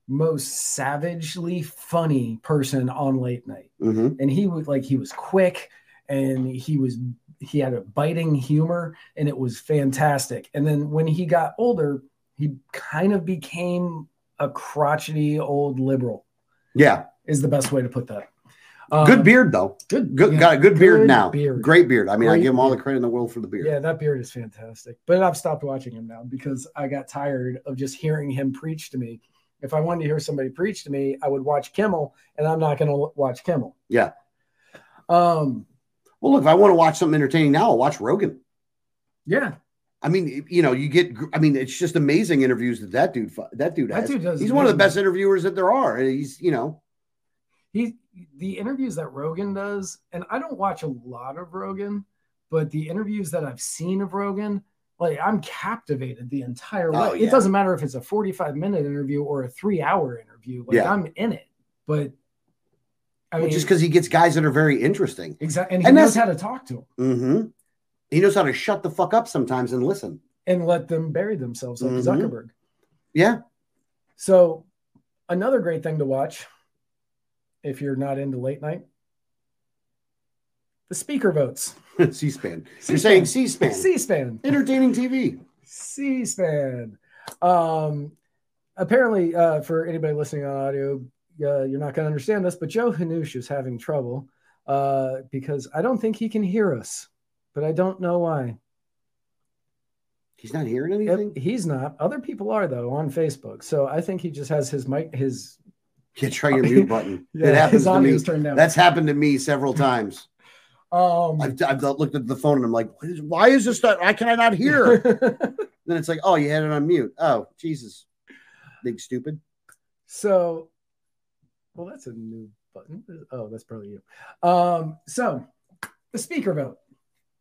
Speaker 1: most savagely funny person on late night,
Speaker 2: Mm-hmm.
Speaker 1: and he was like he was quick, and he was he had a biting humor, and it was fantastic. And then when he got older, he kind of became a crotchety old liberal
Speaker 2: Yeah,
Speaker 1: is the best way to put that. Um,
Speaker 2: good beard though.
Speaker 1: Good,
Speaker 2: Good,
Speaker 1: yeah,
Speaker 2: got a good beard
Speaker 1: good
Speaker 2: now.
Speaker 1: beard.
Speaker 2: Great beard. I mean, I give him all the credit in the world for the beard.
Speaker 1: Yeah, that beard is fantastic. But I've stopped watching him now because I got tired of just hearing him preach to me. If I wanted to hear somebody preach to me, I would watch Kimmel, and I'm not going to watch Kimmel.
Speaker 2: Yeah.
Speaker 1: Um.
Speaker 2: Well, look, if I want to watch something entertaining now, I'll watch Rogan.
Speaker 1: Yeah,
Speaker 2: I mean, you know, you get. I mean, it's just amazing interviews that that dude. That dude
Speaker 1: that dude does.
Speaker 2: He's one of the best interviewers that there are. and He's, you know,
Speaker 1: he the interviews that Rogan does, and I don't watch a lot of Rogan, but the interviews that I've seen of Rogan, like I'm captivated the entire way.
Speaker 2: Oh, yeah.
Speaker 1: It doesn't matter if it's a 45 minute interview or a three hour interview. Like
Speaker 2: Yeah.
Speaker 1: I'm in it. But I
Speaker 2: well,
Speaker 1: mean,
Speaker 2: just because he gets guys that are very interesting.
Speaker 1: exactly, and he
Speaker 2: and
Speaker 1: knows how to talk to them
Speaker 2: Mm-hmm. He knows how to shut the fuck up sometimes and listen.
Speaker 1: and let them bury themselves like
Speaker 2: Mhm.
Speaker 1: Zuckerberg.
Speaker 2: Yeah.
Speaker 1: So another great thing to watch if you're not into late night, the speaker votes. [laughs]
Speaker 2: C-SPAN. You're saying C-SPAN.
Speaker 1: C-SPAN.
Speaker 2: Entertaining TV.
Speaker 1: C-SPAN. Um, apparently, uh, for anybody listening on audio, uh, you're not going to understand this, but Joe Hanush is having trouble uh, because I don't think he can hear us, but I don't know why.
Speaker 2: He's not hearing anything.
Speaker 1: he's not. Other people are though on Facebook, so I think he just has his mic. His
Speaker 2: Yeah, try your [laughs] mute button.
Speaker 1: yeah,
Speaker 2: it happens to me.
Speaker 1: turned down.
Speaker 2: That's happened to me several times.
Speaker 1: Um,
Speaker 2: I've, I've looked at the phone and I'm like, "What is- why is this? Not, why can I not hear? [laughs] then it's like, oh, you had it on mute. Oh, Jesus, big stupid.
Speaker 1: So, well, that's a new button. Oh, that's probably you. Um, so the speaker vote.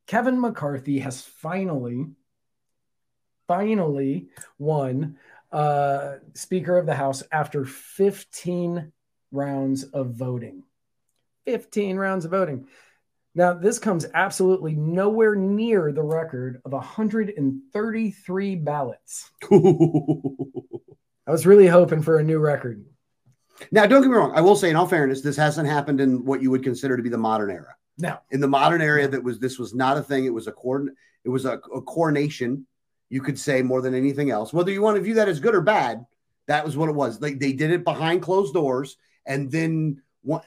Speaker 1: Kevin McCarthy has finally, finally won uh, Speaker of the House after 15 rounds of voting. 15 rounds of voting. Now, this comes absolutely nowhere near the record of 133 ballots. [laughs] I was really hoping for a new record.
Speaker 2: Now, don't get me wrong. I will say, in all fairness, this hasn't happened in what you would consider to be the modern era.
Speaker 1: Now,
Speaker 2: In the modern era, that was this was not a thing. It was a coordin- It was a, a coronation. You could say more than anything else. Whether you want to view that as good or bad, that was what it was. They they did it behind closed doors, and then one,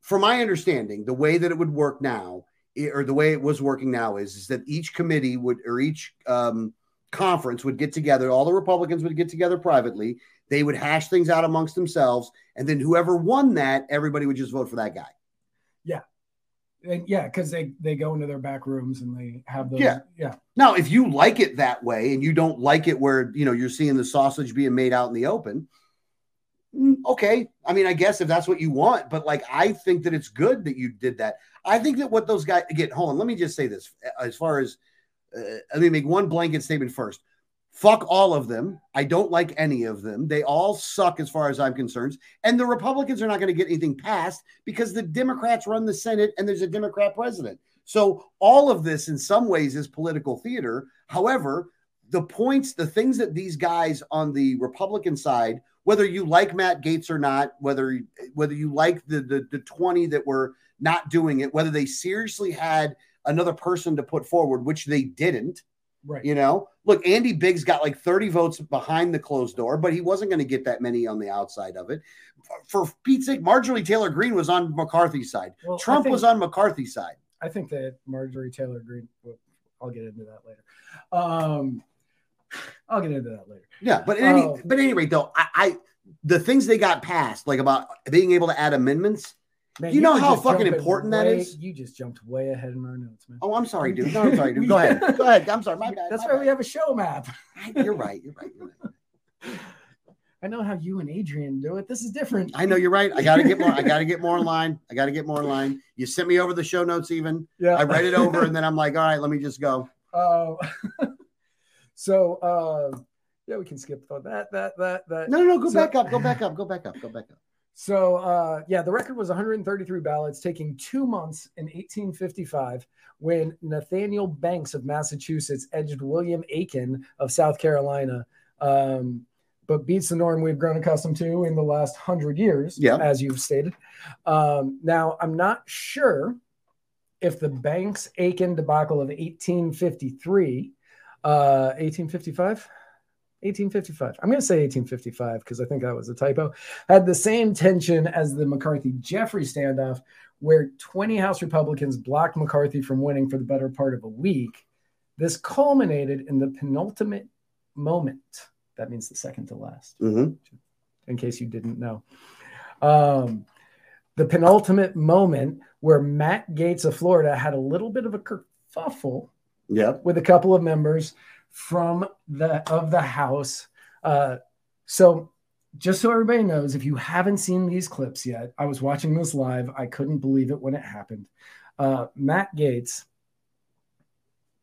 Speaker 2: from my understanding, the way that it would work now, or the way it was working now, is, is that each committee would or each um, conference would get together. All the Republicans would get together privately. They would hash things out amongst themselves, and then whoever won that, everybody would just vote for that guy. Yeah.
Speaker 1: And yeah, because they they go into their back rooms and they have those.
Speaker 2: Yeah.
Speaker 1: yeah,
Speaker 2: Now, if you like it that way, and you don't like it where you know you're seeing the sausage being made out in the open, okay. I mean, I guess if that's what you want, but like I think that it's good that you did that. I think that what those guys get, Hold on, let me just say this. As far as uh, let me make one blanket statement first. Fuck all of them. I don't like any of them. They all suck as far as I'm concerned. And the Republicans are not going to get anything passed because the Democrats run the Senate and there's a Democrat president. So all of this in some ways is political theater. However, the points, the things that these guys on the Republican side, whether you like Matt Gaetz or not, whether whether you like the the, the 20 that were not doing it, whether they seriously had another person to put forward, which they didn't,
Speaker 1: right.
Speaker 2: you know, look, Andy Biggs got like 30 votes behind the closed door, but he wasn't going to get that many on the outside of it. For, for Pete's sake, Marjorie Taylor Greene was on McCarthy's side.
Speaker 1: Well,
Speaker 2: Trump
Speaker 1: think-
Speaker 2: was on McCarthy's side.
Speaker 1: I think that Marjorie Taylor Greene, well, I'll get into that later. Um, I'll get into that later.
Speaker 2: Yeah, but at any,
Speaker 1: Oh.
Speaker 2: but at any rate, though, I, I the things they got passed, like about being able to add amendments.
Speaker 1: Man,
Speaker 2: You know how fucking important that
Speaker 1: way-
Speaker 2: is?
Speaker 1: You just jumped way ahead in our notes, man.
Speaker 2: Oh, I'm sorry, dude. No, [laughs] I'm sorry, dude. Go ahead. [laughs] Go ahead. I'm sorry. My bad.
Speaker 1: That's
Speaker 2: my
Speaker 1: why we have a show map.
Speaker 2: You're right. You're right. You're right. [laughs]
Speaker 1: I know how you and Adrian do it. This is different.
Speaker 2: I know you're right. I got to get more. I got to get more in line. I got to get more in line. You sent me over the show notes, even.
Speaker 1: Yeah.
Speaker 2: I read it over, and then I'm like, all right, let me just go.
Speaker 1: Uh, so uh, yeah, we can skip that. That that that.
Speaker 2: No, no, no. Go
Speaker 1: So-
Speaker 2: back up. Go back up. Go back up. Go back up. [laughs]
Speaker 1: So uh, yeah, the record was 133 ballots, taking two months in 1855 when Nathaniel Banks of Massachusetts edged William Aiken of South Carolina, um, but beats the norm we've grown accustomed to in the last hundred years,
Speaker 2: Yeah.
Speaker 1: as you've stated. Um, now I'm not sure if the Banks Aiken debacle of 1853, uh, 1855. 1855. I'm going to say 1855 because I think that was a typo. Had the same tension as the McCarthy Jeffries standoff, where 20 House Republicans blocked McCarthy from winning for the better part of a week. This culminated in the penultimate moment. That means the second to last,
Speaker 2: hmm
Speaker 1: in case you didn't know. Um, the penultimate moment where Matt Gaetz of Florida had a little bit of a kerfuffle
Speaker 2: Yep.
Speaker 1: with a couple of members from the of the house. Uh, so just so everybody knows, if you haven't seen these clips yet, I was watching this live. I couldn't believe it when it happened. Uh, Matt Gaetz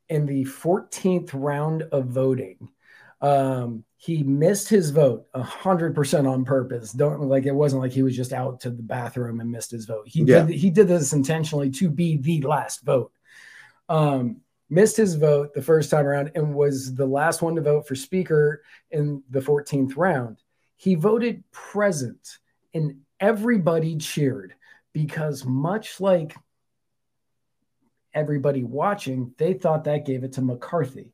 Speaker 1: in the 14th round of voting. Um, he missed his vote a hundred percent on purpose. Don't like it wasn't like he was just out to the bathroom and missed his vote. He
Speaker 2: Yeah.
Speaker 1: did he did this intentionally to be the last vote. Um, missed his vote the first time around and was the last one to vote for speaker in the 14th round. He voted present and everybody cheered because much like everybody watching, they thought that gave it to McCarthy.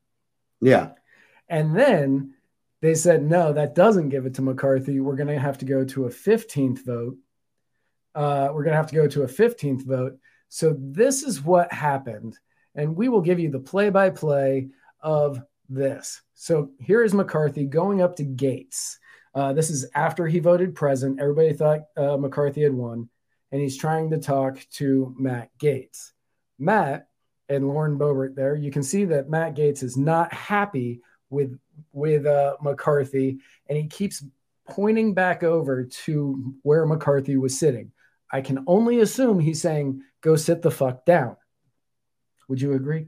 Speaker 2: Yeah.
Speaker 1: And then They said, no, that doesn't give it to McCarthy. We're going to have to go to a 15th vote. Uh, we're going to have to go to a 15th vote. So this is what happened. And we will give you the play by play of this. So here is McCarthy going up to Gaetz. Uh, this is after he voted present. Everybody thought uh, McCarthy had won. And he's trying to talk to Matt Gaetz. Matt and Lauren Boebert there, you can see that Matt Gaetz is not happy with with uh, McCarthy, and he keeps pointing back over to where McCarthy was sitting. I can only assume he's saying, "Go sit the fuck down." Would you agree?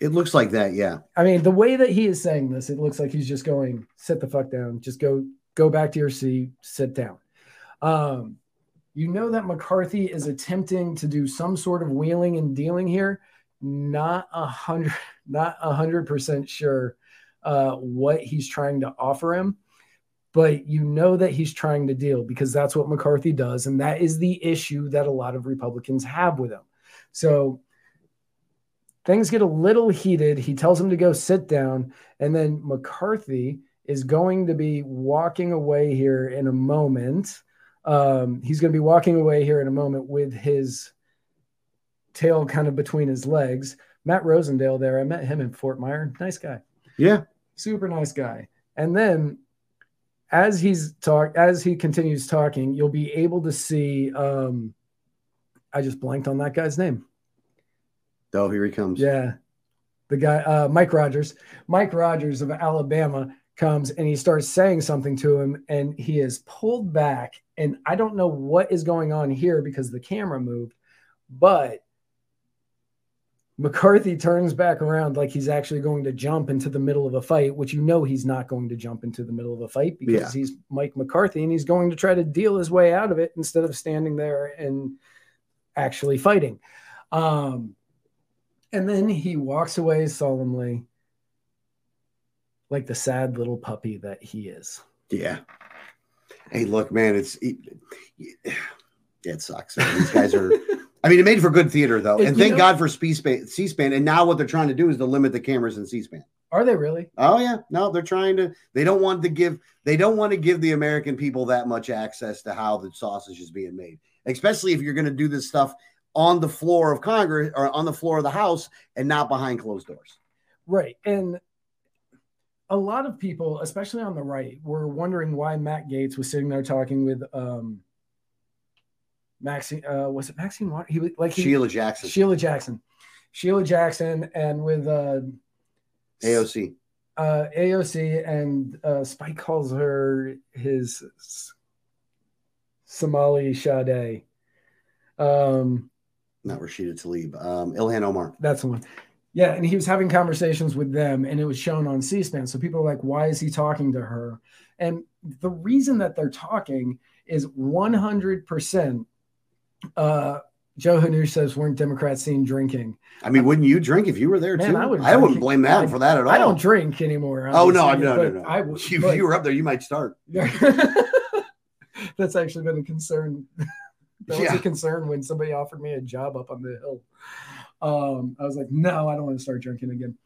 Speaker 2: It looks like that, yeah.
Speaker 1: I mean, the way that he is saying this, it looks like he's just going, "Sit the fuck down. Just go, go back to your seat. Sit down." Um, you know that McCarthy is attempting to do some sort of wheeling and dealing here. Not a hundred, not a hundred percent sure uh, what he's trying to offer him, but you know that he's trying to deal because that's what McCarthy does, and that is the issue that a lot of Republicans have with him. So things get a little heated. He tells him to go sit down, and then McCarthy is going to be walking away here in a moment. Um, he's going to be walking away here in a moment with his tail kind of between his legs. Matt Rosendale there, I met him in Fort Myer. Nice guy.
Speaker 2: Yeah.
Speaker 1: Super nice guy. And then as he's talk as he continues talking, you'll be able to see um I just blanked on that guy's name.
Speaker 2: Oh, here he comes.
Speaker 1: Yeah. The guy uh Mike Rogers. Mike Rogers of Alabama comes and he starts saying something to him and he is pulled back and I don't know what is going on here because the camera moved, but McCarthy turns back around like he's actually going to jump into the middle of a fight, which you know he's not going to jump into the middle of a fight because
Speaker 2: Yeah.
Speaker 1: he's Mike McCarthy and he's going to try to deal his way out of it instead of standing there and actually fighting. Um, and then he walks away solemnly, like the sad little puppy that he is.
Speaker 2: Yeah. Hey, look, man, it's it, [sighs] it sucks. man. These guys are. [laughs] I mean, it made for good theater though, and
Speaker 1: you
Speaker 2: thank
Speaker 1: know-
Speaker 2: God for C-SPAN, C-SPAN. And now what they're trying to do is to limit the cameras in C-SPAN.
Speaker 1: Are they really?
Speaker 2: Oh yeah, no, they're trying to. They don't want to give. They don't want to give the American people that much access to how the sausage is being made, especially if you're going to do this stuff on the floor of Congress or on the floor of the House and not behind closed doors.
Speaker 1: Right. And a lot of people, especially on the right, were wondering why Matt Gaetz was sitting there talking with um Maxine uh was it Maxine Water? He was like he,
Speaker 2: Sheila Jackson,
Speaker 1: Sheila Jackson. Sheila Jackson and with uh
Speaker 2: AOC.
Speaker 1: uh AOC and uh Spike calls her his Somali Sade. Um
Speaker 2: not Rashida Tlaib, um, Ilhan Omar.
Speaker 1: That's the one. Yeah, and he was having conversations with them, and it was shown on C-SPAN. So people are like, "Why is he talking to her?" And the reason that they're talking is 100%. Uh, Joe Hanush says, "Weren't Democrats seen drinking?"
Speaker 2: I mean, wouldn't you drink if you were there
Speaker 1: Man,
Speaker 2: too?
Speaker 1: I would
Speaker 2: I wouldn't blame that
Speaker 1: I-
Speaker 2: for that at all.
Speaker 1: I don't drink anymore.
Speaker 2: Oh no,
Speaker 1: obviously,
Speaker 2: no, no, no.
Speaker 1: I would.
Speaker 2: you,
Speaker 1: but-
Speaker 2: you were up there, you might start. [laughs]
Speaker 1: That's actually been a concern. [laughs] that was a concern when somebody offered me a job up on the hill. Um, I was like, no, I don't want to start drinking again.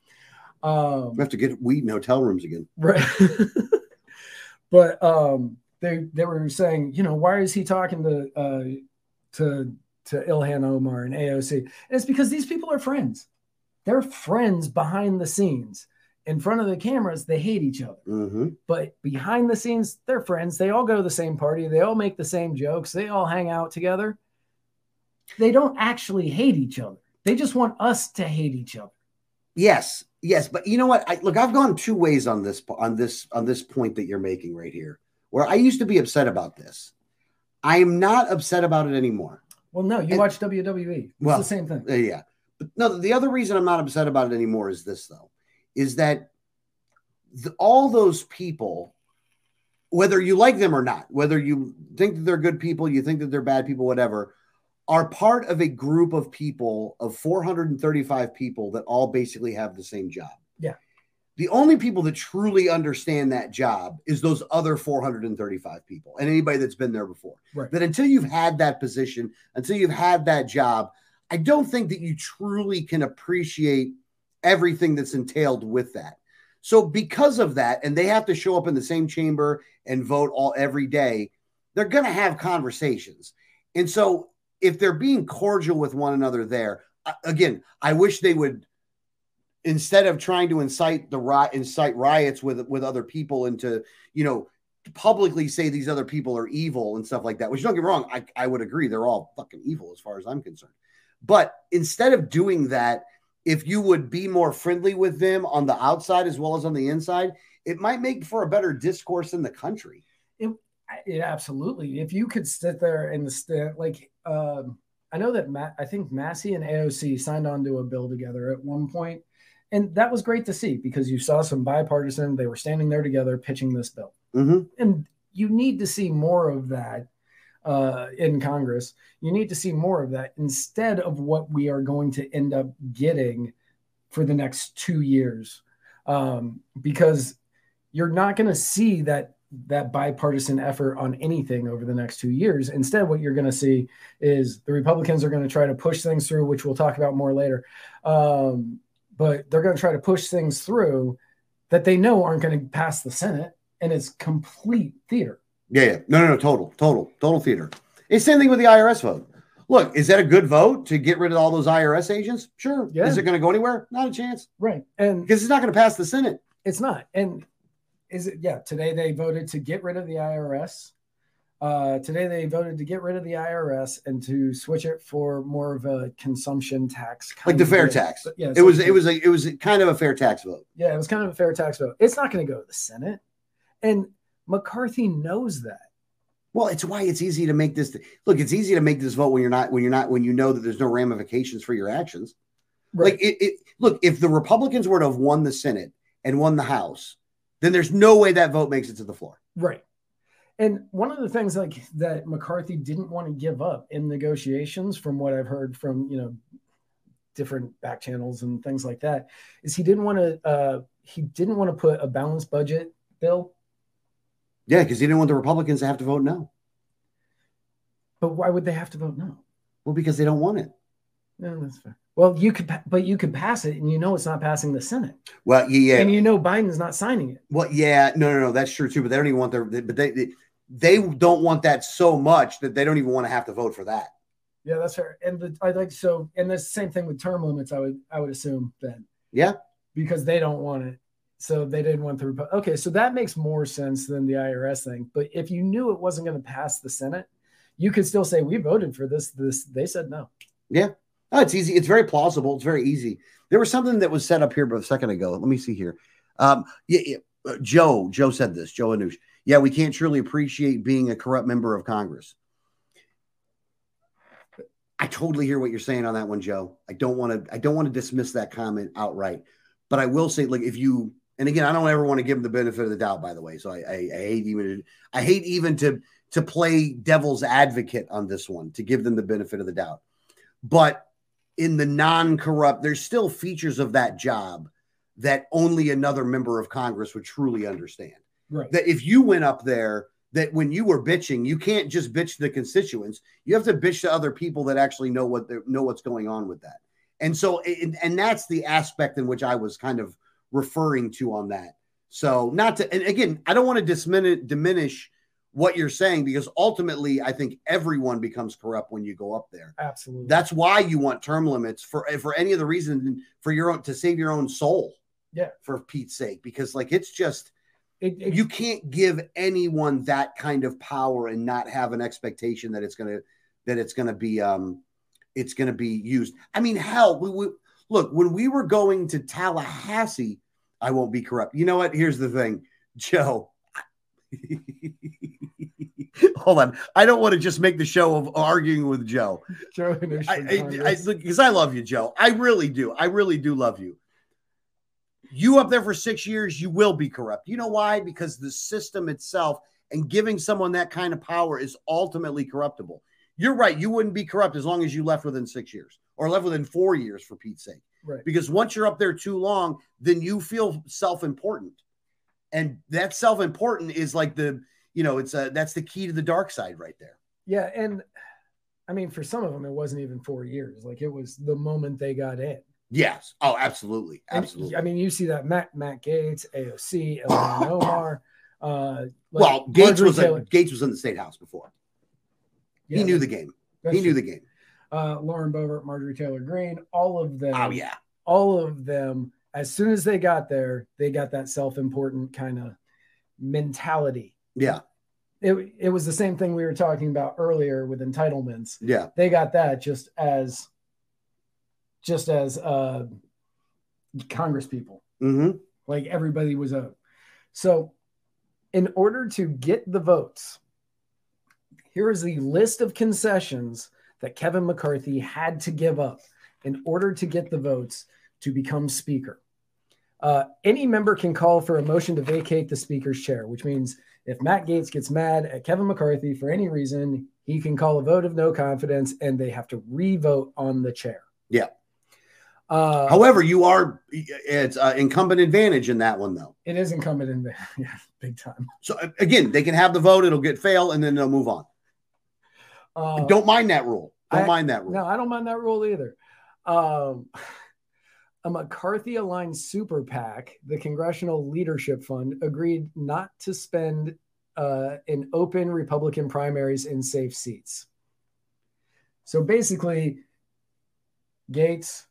Speaker 1: Um,
Speaker 2: We have to get weed in hotel rooms again.
Speaker 1: right. [laughs] but um, they they were saying, you know, why is he talking to uh, to to Ilhan Omar and AOC? And it's because these people are friends. They're friends behind the scenes. In front of the cameras, they hate each other
Speaker 2: hmm
Speaker 1: but behind the scenes, they're friends. They all go to the same party. They all make the same jokes. They all hang out together. They don't actually hate each other. They just want us to hate each other.
Speaker 2: Yes, yes, but you know what? I, look, I've gone two ways on this on this on this point that you're making right here. Where I used to be upset about this, I am not upset about it anymore.
Speaker 1: Well, no, you
Speaker 2: And-
Speaker 1: watch WWE. It's
Speaker 2: Well,
Speaker 1: the same thing.
Speaker 2: Uh, yeah, but no, the other reason I'm not upset about it anymore is this though, is that the, all those people, whether you like them or not, whether you think that they're good people, you think that they're bad people, whatever, are part of a group of people of 435 people that all basically have the same job.
Speaker 1: Yeah.
Speaker 2: The only people that truly understand that job is those other 435 people and anybody that's been there before.
Speaker 1: Right.
Speaker 2: That until you've had that position, until you've had that job, I don't think that you truly can appreciate everything that's entailed with that. So because of that, and they have to show up in the same chamber and vote all every day, they're going to have conversations. And so if they're being cordial with one another there, again, I wish they would instead of trying to incite the riot, incite riots with with other people into you know publicly say these other people are evil and stuff like that. Which don't get wrong, I, I would agree they're all fucking evil as far as I'm concerned. But instead of doing that, if you would be more friendly with them on the outside as well as on the inside, it might make for a better discourse in the country.
Speaker 1: It, it absolutely. If you could sit there and the like, um, I know that Matt, I think Massie and AOC signed on to a bill together at one point, and that was great to see because you saw some bipartisan. They were standing there together pitching this bill,
Speaker 2: mm-hmm.
Speaker 1: and you need to see more of that uh, in Congress. You need to see more of that instead of what we are going to end up getting for the next two years, um, because you're not going to see that that bipartisan effort on anything over the next two years. Instead, what you're going to see is the Republicans are going to try to push things through, which we'll talk about more later. Um, but they're going to try to push things through that they know aren't going to pass the Senate, and it's complete theater.
Speaker 2: Yeah, yeah. No, no, no. Total, total, total theater. It's the same thing with the IRS vote. Look, is that a good vote to get rid of all those IRS agents? Sure. Yeah. Is it going to go anywhere? Not a chance.
Speaker 1: Right. And
Speaker 2: because it's not going to pass the Senate.
Speaker 1: It's not. And is it? Yeah. Today they voted to get rid of the IRS. Uh, today they voted to get rid of the IRS and to switch it for more of a consumption tax,
Speaker 2: like the fair tax. But yeah, it was it was a it was kind of a fair tax vote.
Speaker 1: Yeah, it was kind of a fair tax vote. It's not going to go to the Senate, and McCarthy knows that.
Speaker 2: Well, it's why it's easy to make this look. It's easy to make this vote when you're not when you're not when you know that there's no ramifications for your actions. Right. Like it, it look, if the Republicans were to have won the Senate and won the House, then there's no way that vote makes it to the floor.
Speaker 1: Right. And one of the things like that McCarthy didn't want to give up in negotiations, from what I've heard from you know different back channels and things like that, is he didn't want to uh, he didn't want to put a balanced budget bill.
Speaker 2: Yeah, because he didn't want the Republicans to have to vote no.
Speaker 1: But why would they have to vote no?
Speaker 2: Well, because they don't want it.
Speaker 1: No, that's fair. Well, you could, but you could pass it, and you know it's not passing the Senate.
Speaker 2: Well, yeah,
Speaker 1: and you know Biden's not signing it.
Speaker 2: Well, yeah, no, no, no, that's true too. But they don't even want their, but they, they they don't want that so much that they don't even want to have to vote for that.
Speaker 1: Yeah, that's fair. And the, I like so, and the same thing with term limits. I would I would assume then.
Speaker 2: Yeah,
Speaker 1: because they don't want it, so they didn't want the. Okay, so that makes more sense than the IRS thing. But if you knew it wasn't going to pass the Senate, you could still say we voted for this. This they said no.
Speaker 2: Yeah, oh, it's easy. It's very plausible. It's very easy. There was something that was set up here but a second ago. Let me see here. Um, yeah, yeah. Uh, Joe, Joe said this. Joe Hanush yeah, we can't truly appreciate being a corrupt member of Congress. I totally hear what you're saying on that one, Joe. I don't want to I don't want to dismiss that comment outright. But I will say, like, if you and again, I don't ever want to give them the benefit of the doubt, by the way. So I, I, I hate even I hate even to to play devil's advocate on this one, to give them the benefit of the doubt. But in the non-corrupt, there's still features of that job that only another member of Congress would truly understand.
Speaker 1: Right.
Speaker 2: That if you went up there, that when you were bitching, you can't just bitch the constituents. You have to bitch to other people that actually know what they know what's going on with that. And so, and, and that's the aspect in which I was kind of referring to on that. So, not to, and again, I don't want to diminish, diminish what you're saying because ultimately, I think everyone becomes corrupt when you go up there.
Speaker 1: Absolutely.
Speaker 2: That's why you want term limits for for any of the reason for your own to save your own soul.
Speaker 1: Yeah.
Speaker 2: For Pete's sake, because like it's just
Speaker 1: it, it,
Speaker 2: you can't give anyone that kind of power and not have an expectation that it's gonna that it's gonna be um it's gonna be used. I mean, hell, we, we look when we were going to Tallahassee. I won't be corrupt. You know what? Here's the thing, Joe. [laughs] Hold on. I don't want to just make the show of arguing with Joe.
Speaker 1: Joe,
Speaker 2: because I, I, I, I love you, Joe. I really do. I really do love you you up there for six years, you will be corrupt. You know why? Because the system itself and giving someone that kind of power is ultimately corruptible. You're right. You wouldn't be corrupt as long as you left within six years or left within four years, for Pete's sake.
Speaker 1: Right.
Speaker 2: Because once you're up there too long, then you feel self important. And that self important is like the, you know, it's a, that's the key to the dark side right there.
Speaker 1: Yeah. And I mean, for some of them, it wasn't even four years. Like it was the moment they got in.
Speaker 2: Yes. Oh, absolutely.
Speaker 1: And,
Speaker 2: Absolutely.
Speaker 1: I mean, you see that Matt Matt Gaetz, AOC, Ilhan Omar. Uh, like
Speaker 2: well, Gaetz
Speaker 1: Marjorie
Speaker 2: was a, Gaetz was in the state house before.
Speaker 1: Yeah,
Speaker 2: he knew the game.
Speaker 1: that's
Speaker 2: He knew the game.
Speaker 1: Uh, Lauren Boebert, Marjorie Taylor Greene, all of them.
Speaker 2: Oh yeah.
Speaker 1: all of them. As soon as they got there, they got that self-important kind of mentality.
Speaker 2: Yeah.
Speaker 1: It, it was the same thing we were talking about earlier with entitlements.
Speaker 2: Yeah.
Speaker 1: They got that just as just as uh Congress people.
Speaker 2: hmm
Speaker 1: Like everybody was a so in order to get the votes, here is the list of concessions that Kevin McCarthy had to give up in order to get the votes to become speaker. Uh, any member can call for a motion to vacate the speaker's chair, which means if Matt Gaetz gets mad at Kevin McCarthy for any reason, he can call a vote of no confidence and they have to re-vote on the chair.
Speaker 2: Yeah.
Speaker 1: Uh,
Speaker 2: However, you are it's uh, incumbent advantage in that one though.
Speaker 1: it is incumbent in [laughs] yeah, big time.
Speaker 2: So again, they can have the vote, it'll get fail, and then they'll move on.
Speaker 1: Uh,
Speaker 2: Don't mind that rule. Don't
Speaker 1: I-
Speaker 2: mind that rule.
Speaker 1: No, I don't mind that rule either. Um, [laughs] a McCarthy aligned super PAC, the Congressional Leadership Fund, agreed not to spend uh, in open Republican primaries in safe seats. So basically, Gaetz,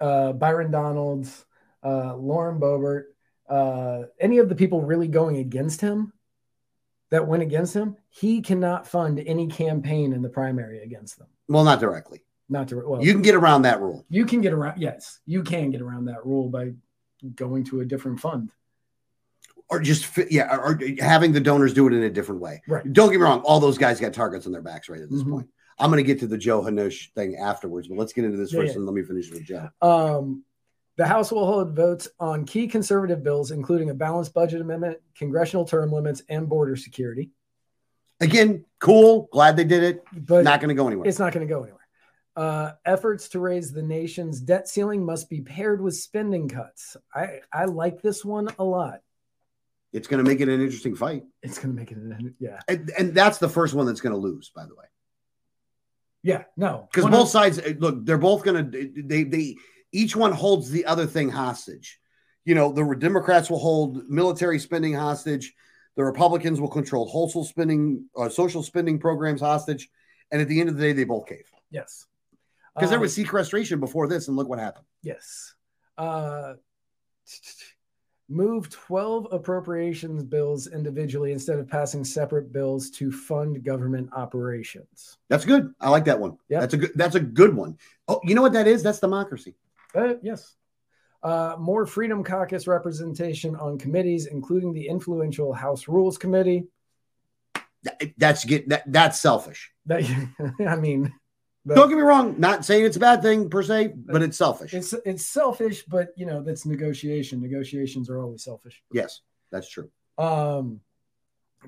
Speaker 1: uh, Byron Donalds, uh, Lauren Boebert, uh, any of the people really going against him that went against him, he cannot fund any campaign in the primary against them.
Speaker 2: Well, not directly.
Speaker 1: Not to well,
Speaker 2: You can get around that rule.
Speaker 1: you can get around. Yes, you can get around that rule by going to a different fund.
Speaker 2: Or just yeah, or, having the donors do it in a different way.
Speaker 1: Right.
Speaker 2: Don't get me wrong, all those guys got targets on their backs right at this
Speaker 1: Mhm.
Speaker 2: point. I'm going to get to the Joe Hanush thing afterwards, but let's get into this
Speaker 1: Yeah,
Speaker 2: first
Speaker 1: yeah.
Speaker 2: and let me finish with Joe.
Speaker 1: Um, the House will hold votes on key conservative bills, including a balanced budget amendment, congressional term limits, and border security.
Speaker 2: Again, cool. Glad they did it.
Speaker 1: But
Speaker 2: Not going to go anywhere.
Speaker 1: it's not going to go anywhere. Uh, efforts to raise the nation's debt ceiling must be paired with spending cuts. I, I like this one a lot.
Speaker 2: It's going to make it an interesting fight.
Speaker 1: It's going to make it, an, yeah,
Speaker 2: And, and that's the first one that's going to lose, by the way.
Speaker 1: yeah, no,
Speaker 2: Because both sides, uh, look, they're both going to, they, they, each one holds the other thing hostage. You know, the Democrats will hold military spending hostage. The Republicans will control wholesale spending, uh, social spending programs hostage. And at the end of the day, they both cave.
Speaker 1: yes,
Speaker 2: Because there
Speaker 1: Um,
Speaker 2: was sequestration before this, and look what happened.
Speaker 1: Yes. Uh, move 12 appropriations bills individually instead of passing separate bills to fund government operations.
Speaker 2: That's good. I like that one.
Speaker 1: Yeah.
Speaker 2: That's a good. That's a good one. Oh, you know what that is? That's democracy.
Speaker 1: Uh, yes. Uh, more Freedom Caucus representation on committees, including the influential House Rules Committee.
Speaker 2: That's get that. That's selfish.
Speaker 1: That [laughs] I mean, but
Speaker 2: Don't get me wrong. Not saying it's a bad thing per se, but it's selfish.
Speaker 1: it's it's selfish, but you know that's negotiation. Negotiations are always selfish.
Speaker 2: yes, that's true.
Speaker 1: Um,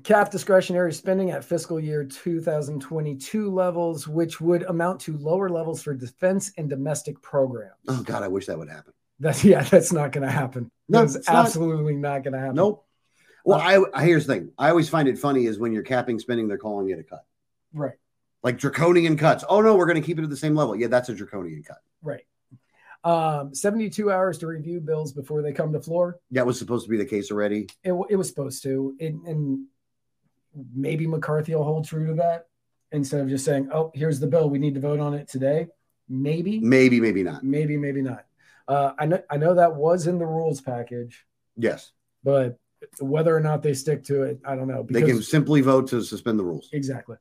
Speaker 1: cap discretionary spending at fiscal year 2022 levels, which would amount to lower levels for defense and domestic programs.
Speaker 2: Oh God, I wish that would happen.
Speaker 1: That's yeah, that's not going to happen.
Speaker 2: No,
Speaker 1: That's
Speaker 2: it's not.
Speaker 1: absolutely not, going to happen.
Speaker 2: Nope. Well, I, I here's the thing. I always find it funny is when you're capping spending, they're calling it a cut,
Speaker 1: Right,
Speaker 2: like draconian cuts. Oh no, we're going to keep it at the same level. Yeah, that's a draconian cut.
Speaker 1: right. Um, 72 hours to review bills before they come to floor.
Speaker 2: That was supposed to be the case already.
Speaker 1: It, it was supposed to, it, and maybe McCarthy will hold true to that instead of just saying, "Oh, here's the bill. We need to vote on it today." Maybe,
Speaker 2: Maybe, maybe not.
Speaker 1: maybe, maybe not. Uh, I know, I know that was in the rules package,
Speaker 2: Yes,
Speaker 1: but whether or not they stick to it, I don't know.
Speaker 2: they can simply vote to suspend the rules.
Speaker 1: exactly,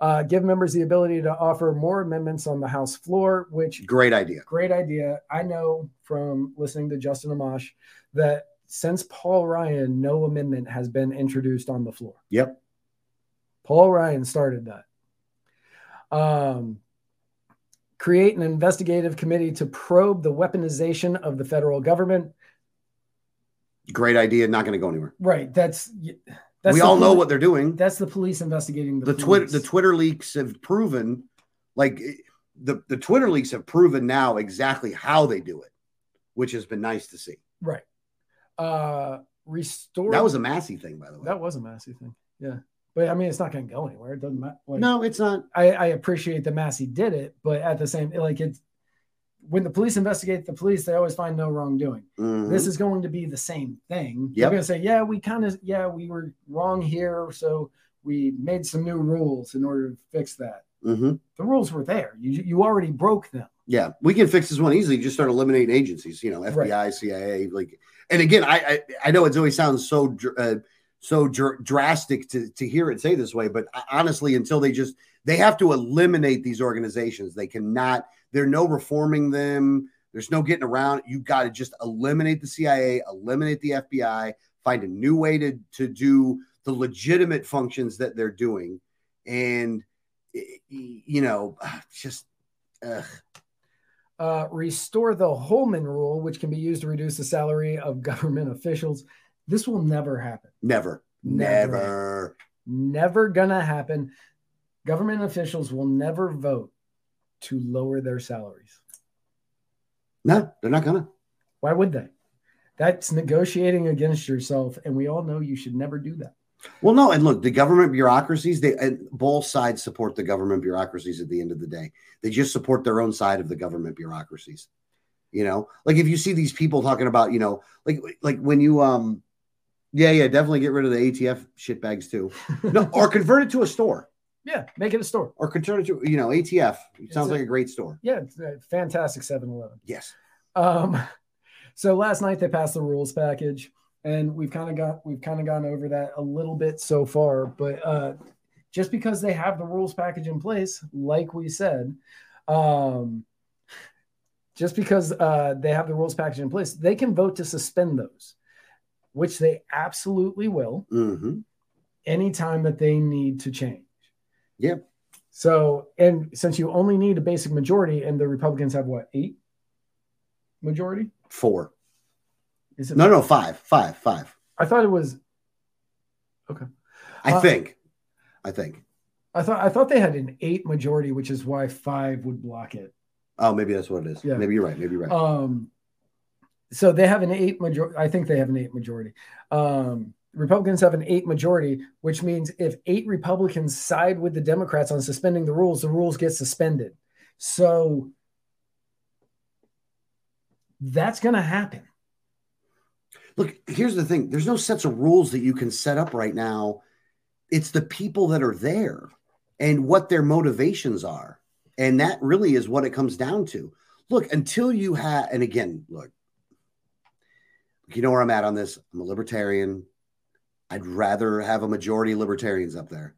Speaker 1: uh, give members the ability to offer more amendments on the House floor, which
Speaker 2: Great idea.
Speaker 1: great idea. I know from listening to Justin Amash that since Paul Ryan, no amendment has been introduced on the floor.
Speaker 2: Yep.
Speaker 1: Paul Ryan started that. Um, create an investigative committee to probe the weaponization of the federal government.
Speaker 2: Great idea. Not going to go anywhere.
Speaker 1: Right. That's that's
Speaker 2: we all know what they're doing.
Speaker 1: that's the police investigating the,
Speaker 2: the Twitter the Twitter leaks have proven like the the Twitter leaks have proven now exactly how they do it, which has been nice to see.
Speaker 1: right. Uh, restore.
Speaker 2: That was a Massie thing, by the way.
Speaker 1: that was a Massie thing. Yeah, but I mean, it's not going to go anywhere. It doesn't matter. Like,
Speaker 2: no, it's not.
Speaker 1: I, I appreciate that Massie did it, but at the same, like it's when the police investigate the police, they always find no wrongdoing.
Speaker 2: Mhm.
Speaker 1: This is going to be the same thing. They're
Speaker 2: Yep.
Speaker 1: going to say, yeah, we kind of, yeah, we were wrong here. So we made some new rules in order to fix that.
Speaker 2: Mhm.
Speaker 1: The rules were there. You, you already broke them.
Speaker 2: Yeah, we can fix this one easily. Just start eliminating agencies. You know, FBI, CIA. Like, and again, I I, I know it always sounds so uh, so dr- drastic to to hear it say this way, but honestly, until they just they have to eliminate these organizations. They cannot. There's no reforming them. There's no getting around. You got to just eliminate the CIA, eliminate the FBI, find a new way to to do the legitimate functions that they're doing, and you know, [sighs] just. Ugh.
Speaker 1: Uh, restore the Holman rule, which can be used to reduce the salary of [laughs] government officials. This will never happen.
Speaker 2: Never.
Speaker 1: Never.
Speaker 2: Never.
Speaker 1: Never gonna happen. Government officials will never vote to lower their salaries.
Speaker 2: No, they're not gonna.
Speaker 1: Why would they? That's negotiating against yourself, and we all know you should never do that.
Speaker 2: Well, no, and look, the government bureaucracies, they and both sides support the government bureaucracies at the end of the day. They just support their own side of the government bureaucracies. You know, like if you see these people talking about, you know, like like when you um yeah, yeah, definitely get rid of the ATF shitbags too. [laughs] No, or convert it to a store.
Speaker 1: Yeah, make it a store.
Speaker 2: Or convert it to, you know, ATF. It sounds
Speaker 1: a-
Speaker 2: like a great store.
Speaker 1: Yeah, fantastic 7 Eleven.
Speaker 2: Yes.
Speaker 1: Um, [laughs] so last night they passed the rules package, and we've kind of got we've kind of gone over that a little bit so far. But uh, just because they have the rules package in place, like we said, um, just because uh, they have the rules package in place, they can vote to suspend those, which they absolutely will
Speaker 2: hmm
Speaker 1: anytime that they need to change.
Speaker 2: Yep.
Speaker 1: So, and since you only need a basic majority, and the Republicans have what eight majority?
Speaker 2: Four.
Speaker 1: Is it
Speaker 2: No, no, five, five, five.
Speaker 1: I thought it was. Okay.
Speaker 2: I
Speaker 1: Uh,
Speaker 2: think. I think.
Speaker 1: I thought I thought they had an eight majority, which is why five would block it.
Speaker 2: Oh, maybe that's what it is.
Speaker 1: Yeah.
Speaker 2: Maybe you're right. Maybe you're right.
Speaker 1: Um, so they have an eight majority. I think they have an eight majority. Um, Republicans have an eight majority, which means if eight Republicans side with the Democrats on suspending the rules, the rules get suspended. So that's going to happen.
Speaker 2: Look, here's the thing there's no sets of rules that you can set up right now. It's the people that are there and what their motivations are. And that really is what it comes down to. Look, until you have, and again, look, you know where I'm at on this. I'm a libertarian. I'd rather have a majority libertarians up there.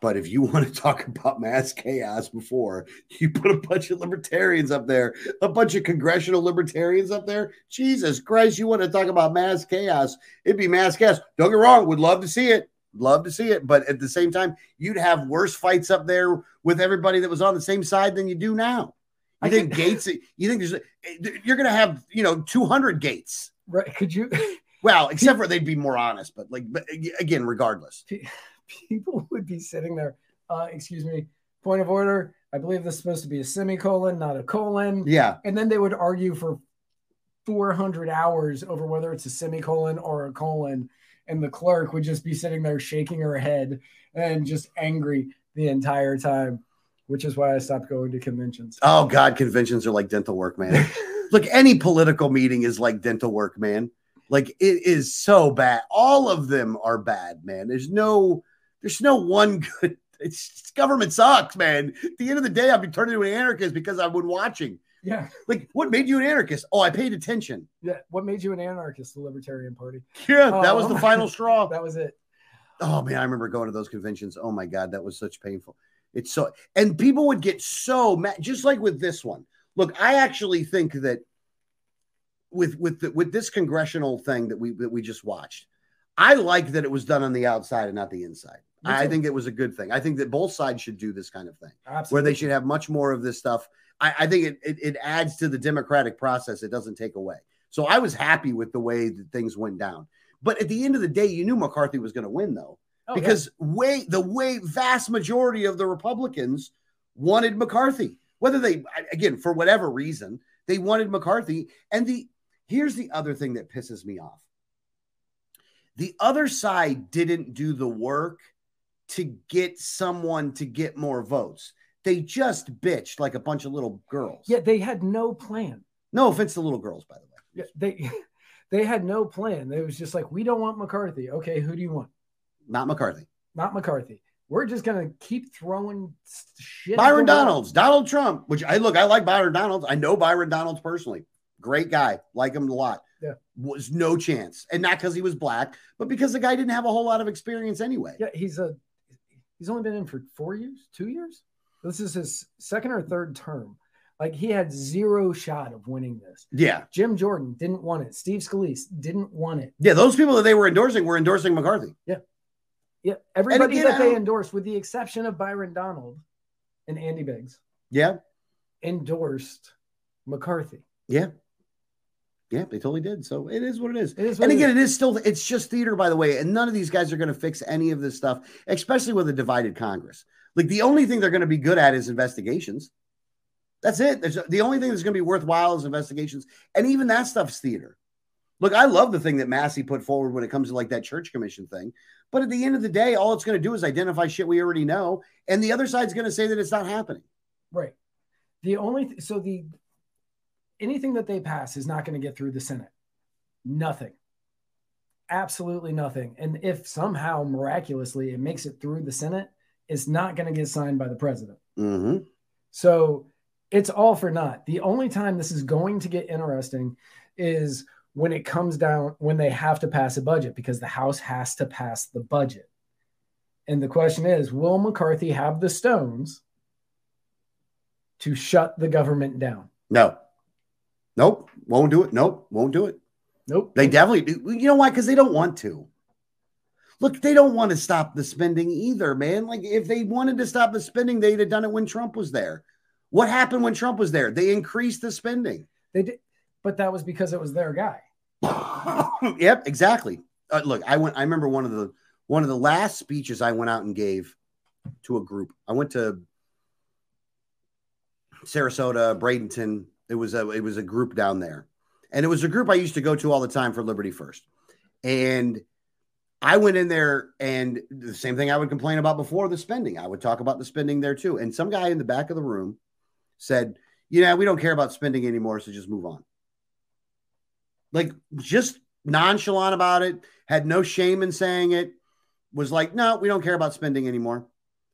Speaker 2: But if you [laughs] want to talk about mass chaos before, you put a bunch of libertarians up there, a bunch of congressional libertarians up there. Jesus Christ, you want to talk about mass chaos? It'd be mass chaos. Don't get wrong, would love to see it. Love to see it. But at the same time, you'd have worse fights up there with everybody that was on the same side than you do now. You
Speaker 1: I
Speaker 2: think
Speaker 1: can-
Speaker 2: Gaetz, [laughs] you think there's, eh, you're going to have, you know, 200 Gaetz.
Speaker 1: Right? Could you? [laughs]
Speaker 2: Well, except for they'd be more honest, but like, but eh, again, regardless.
Speaker 1: People [laughs] would be sitting there. Uh, excuse me. Point of order. I believe this is supposed to be a semicolon, not a colon.
Speaker 2: Yeah.
Speaker 1: And then they would argue for 400 hours over whether it's a semicolon or a colon. And the clerk would just be sitting there shaking her head and just angry the entire time, which is why I stopped going to conventions.
Speaker 2: Oh God, conventions are like dental work, man. [laughs] Look, any political meeting is like dental work, man. Like it is so bad. All of them are bad, man. There's no, there's no one good. [laughs] It's government sucks, man. At the end of the day, I'd be turning into an anarchist because I've been watching.
Speaker 1: yeah.
Speaker 2: Like, what made you an anarchist? Oh, I paid attention.
Speaker 1: Yeah. What made you an anarchist? The Libertarian Party.
Speaker 2: Yeah, that oh, was
Speaker 1: Oh.
Speaker 2: the final [laughs] straw.
Speaker 1: That was it.
Speaker 2: Oh man, I remember going to those conventions. Oh my god, that was such painful. It's so and people would get so mad, just like with this one. Look, I actually think that with with the, with this congressional thing that we that we just watched, I like that it was done on the outside and not the inside. I think it was a good thing. I think that both sides should do this kind of thing,
Speaker 1: Absolutely.
Speaker 2: where they should have much more of this stuff. I, I think it, it it adds to the democratic process. It doesn't take away. So I was happy with the way that things went down. But at the end of the day, you knew McCarthy was going to win, though
Speaker 1: Oh, yeah.
Speaker 2: because way the way vast majority of the Republicans wanted McCarthy. Whether they again for whatever reason they wanted McCarthy, and the here's the other thing that pisses me off: the other side didn't do the work to get someone to get more votes. they just bitched like a bunch of little girls.
Speaker 1: Yeah, they had no plan.
Speaker 2: No offense to little girls, by the way.
Speaker 1: Yeah, they [laughs] they had no plan. It was just like, we don't want McCarthy. Okay, who do you want?
Speaker 2: Not McCarthy.
Speaker 1: Not McCarthy. We're just gonna keep throwing shit.
Speaker 2: Byron. Donalds, Donald Trump, which I look, I like Byron Donalds. I know Byron Donalds personally. Great guy. Like him a lot.
Speaker 1: Yeah.
Speaker 2: Was no chance. And not because he was black, but because the guy didn't have a whole lot of experience anyway.
Speaker 1: Yeah, he's a he's only been in for four years, two years. This is his second or third term. Like he had zero shot of winning this.
Speaker 2: Yeah.
Speaker 1: Jim Jordan didn't want it. Steve Scalise didn't want it.
Speaker 2: Yeah. Those people that they were endorsing were endorsing McCarthy.
Speaker 1: Yeah, Yeah. everybody
Speaker 2: again,
Speaker 1: that they endorsed, with the exception of Byron Donald and Andy Biggs,
Speaker 2: Yeah.
Speaker 1: endorsed McCarthy.
Speaker 2: Yeah. Yeah. They totally did. So it is what it is.
Speaker 1: It is what
Speaker 2: And again,
Speaker 1: is.
Speaker 2: it is still it's just theater, by the way. And none of these guys are going to fix any of this stuff, especially with a divided Congress. Like the only thing they're going to be good at is investigations. That's it. There's the only thing that's going to be worthwhile is investigations, and even that stuff's theater. Look, I love the thing that Massie put forward when it comes to like that church commission thing, but at the end of the day, all it's going to do is identify shit we already know, and the other side's going to say that it's not happening.
Speaker 1: Right. The only th- so the anything that they pass is not going to get through the Senate. Nothing. Absolutely nothing. And if somehow miraculously it makes it through the Senate, it's not going to get signed by the president.
Speaker 2: hmm
Speaker 1: So it's all for naught. The only time this is going to get interesting is when it comes down when they have to pass a budget because the House has to pass the budget. And the question is, will McCarthy have the stones to shut the government down?
Speaker 2: No, nope, won't do it. Nope, won't do it.
Speaker 1: Nope.
Speaker 2: They definitely do. You know why? Because they don't want to. Look, they don't want to stop the spending either, man. Like if they wanted to stop the spending, they'd have done it when Trump was there. What happened when Trump was there? They increased the spending.
Speaker 1: They did, but that was because it was their guy. [laughs]
Speaker 2: yep, exactly. Uh, look, I went. I remember one of the one of the last speeches I went out and gave to a group. I went to Sarasota, Bradenton. It was a it was a group down there, and it was a group I used to go to all the time for Liberty First. And I went in there, and the same thing I would complain about before the spending. I would talk about the spending there too. And some guy in the back of the room said, "Yeah, we don't care about spending anymore, so just move on." Like just nonchalant about it, had no shame in saying it. Was like, "No, we don't care about spending anymore."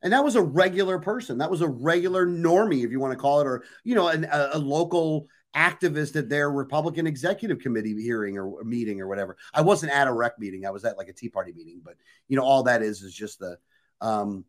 Speaker 2: And that was a regular person. That was a regular normie, if you want to call it, or you know, an, a, a local activist at their Republican executive committee hearing or meeting or whatever. I wasn't at a rec meeting. I was at like a Tea Party meeting, but you know, all that is is just the um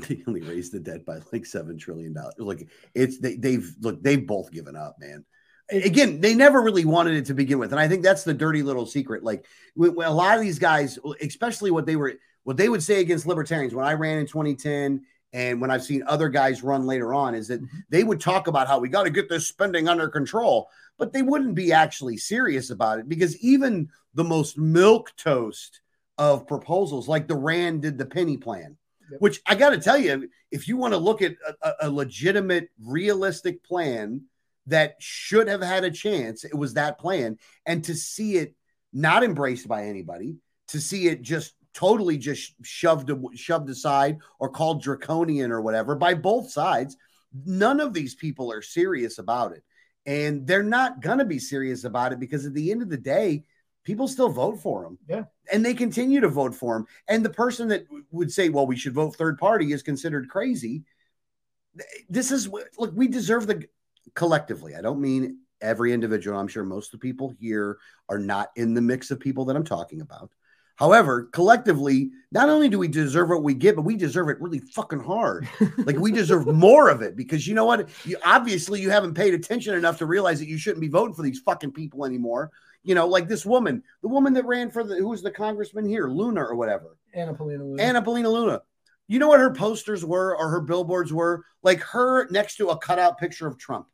Speaker 2: [laughs] they only raised the debt by like seven trillion dollars. Like it's they, they've look, they've both given up, man. Again, they never really wanted it to begin with, and I think that's the dirty little secret. Like when, when a lot of these guys, especially what they were, what they would say against libertarians when I ran in 2010 and when I've seen other guys run later on, is that mm-hmm. they would talk about how we got to get this spending under control, but they wouldn't be actually serious about it because even the most milk toast of proposals, like the Rand did the penny plan,
Speaker 1: Yep.
Speaker 2: which I got to tell you, if you want to look at a, a- a legitimate, realistic plan that should have had a chance, it was that plan. And to see it not embraced by anybody, to see it just totally just shoved shoved aside or called draconian or whatever by both sides, none of these people are serious about it. And they're not going to be serious about it because at the end of the day, people still vote for them.
Speaker 1: Yeah.
Speaker 2: And they continue to vote for him. And the person that would say, well, we should vote third party is considered crazy. This is what, look, we deserve the collectively. I don't mean every individual. I'm sure most of the people here are not in the mix of people that I'm talking about. However, collectively, not only do we deserve what we get, but we deserve it really fucking hard. Like we deserve [laughs] more of it because you know what? You obviously you haven't paid attention enough to realize that you shouldn't be voting for these fucking people anymore. You know, like this woman, the woman that ran for the who was the congressman here, Luna or whatever,
Speaker 1: Anna Paulina. Luna.
Speaker 2: Anna Paulina Luna. You know what her posters were or her billboards were? Like her next to a cutout picture of Trump.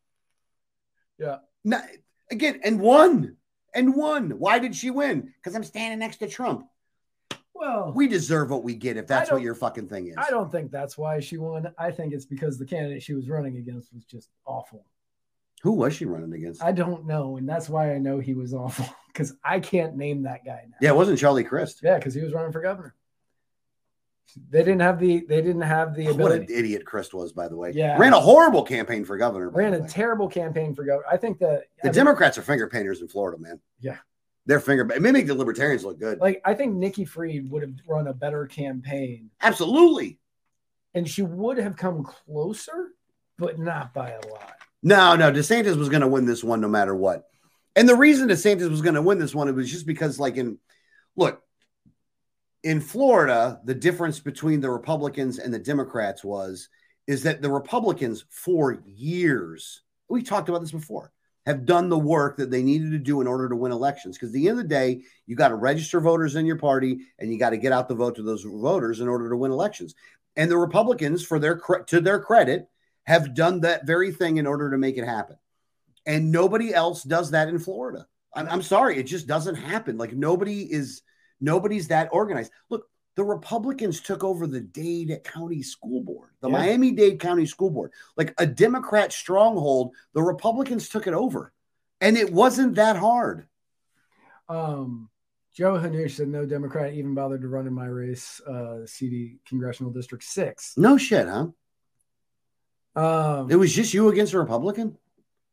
Speaker 1: Yeah.
Speaker 2: Now, again, and won. And won. Why did she win? Because I'm standing next to Trump.
Speaker 1: Well,
Speaker 2: We deserve what we get if that's what your fucking thing is.
Speaker 1: I don't think that's why she won. I think it's because the candidate she was running against was just awful.
Speaker 2: Who was she running against?
Speaker 1: I don't know, and that's why I know he was awful [laughs] because I can't name that guy now.
Speaker 2: yeah, it wasn't Charlie Crist.
Speaker 1: yeah, because he was running for governor. They didn't have the they didn't have the Ability.
Speaker 2: What an idiot Crist was, by the way.
Speaker 1: Yeah.
Speaker 2: Ran a horrible campaign for governor.
Speaker 1: Ran a
Speaker 2: way.
Speaker 1: terrible campaign for governor. I think that
Speaker 2: The
Speaker 1: I mean,
Speaker 2: Democrats are finger painters in Florida, man.
Speaker 1: Yeah.
Speaker 2: They're finger. It may make the Libertarians look good.
Speaker 1: like I think Nikki Fried would have run a better campaign,
Speaker 2: Absolutely.
Speaker 1: and she would have come closer, but not by a lot.
Speaker 2: No, no. DeSantis was going to win this one no matter what. And the reason DeSantis was going to win this one it was just because, like, in look, in Florida, the difference between the Republicans and the Democrats was is that the Republicans for years, we talked about this before, have done the work that they needed to do in order to win elections. Because at the end of the day, you got to register voters in your party and you got to get out the vote to those voters in order to win elections. And the Republicans, for their to their credit, have done that very thing in order to make it happen. And nobody else does that in Florida. I'm, I'm sorry, it just doesn't happen. Like nobody is nobody's that organized. Look, the Republicans took over the Dade County School Board, the
Speaker 1: Yeah.
Speaker 2: Miami Dade County School Board, like a Democrat stronghold. The Republicans took it over, and it wasn't that hard.
Speaker 1: Um, Joe Hanush said no Democrat even bothered to run in my race, uh, CD Congressional District Six.
Speaker 2: No shit, huh?
Speaker 1: Um,
Speaker 2: It was just you against a Republican.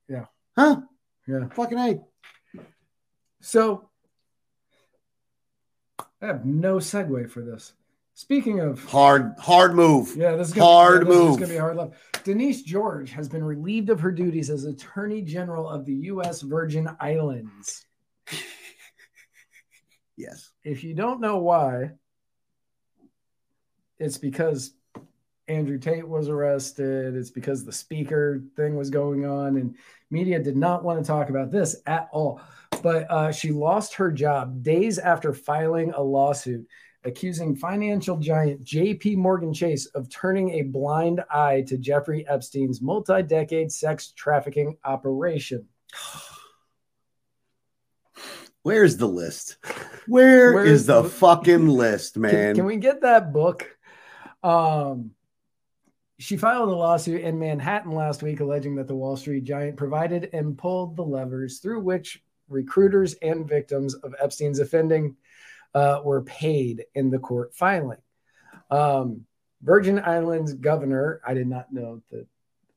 Speaker 1: Yeah.
Speaker 2: Huh?
Speaker 1: yeah.
Speaker 2: Fucking a.
Speaker 1: So I have no segue for this. Speaking of
Speaker 2: Hard, hard move.
Speaker 1: Yeah, this is gonna,
Speaker 2: Hard
Speaker 1: this is
Speaker 2: move.
Speaker 1: gonna be hard left. Denise George has been relieved of her duties as Attorney General of the U.S. Virgin Islands. [laughs]
Speaker 2: Yes.
Speaker 1: If you don't know why, it's because Andrew Tate was arrested. It's because the speaker thing was going on, and media did not want to talk about this at all. But uh, she lost her job days after filing a lawsuit accusing financial giant JP Morgan Chase of turning a blind eye to Jeffrey Epstein's multi decade sex trafficking operation. [sighs]
Speaker 2: Where's the list? Where
Speaker 1: Where's
Speaker 2: is the,
Speaker 1: the-
Speaker 2: fucking [laughs] list, man?
Speaker 1: Can, can we get that book? Um, she filed a lawsuit in Manhattan last week alleging that the Wall Street giant provided and pulled the levers through which recruiters and victims of Epstein's offending uh, were paid in the court filing. Um, Virgin Islands governor, I did not know that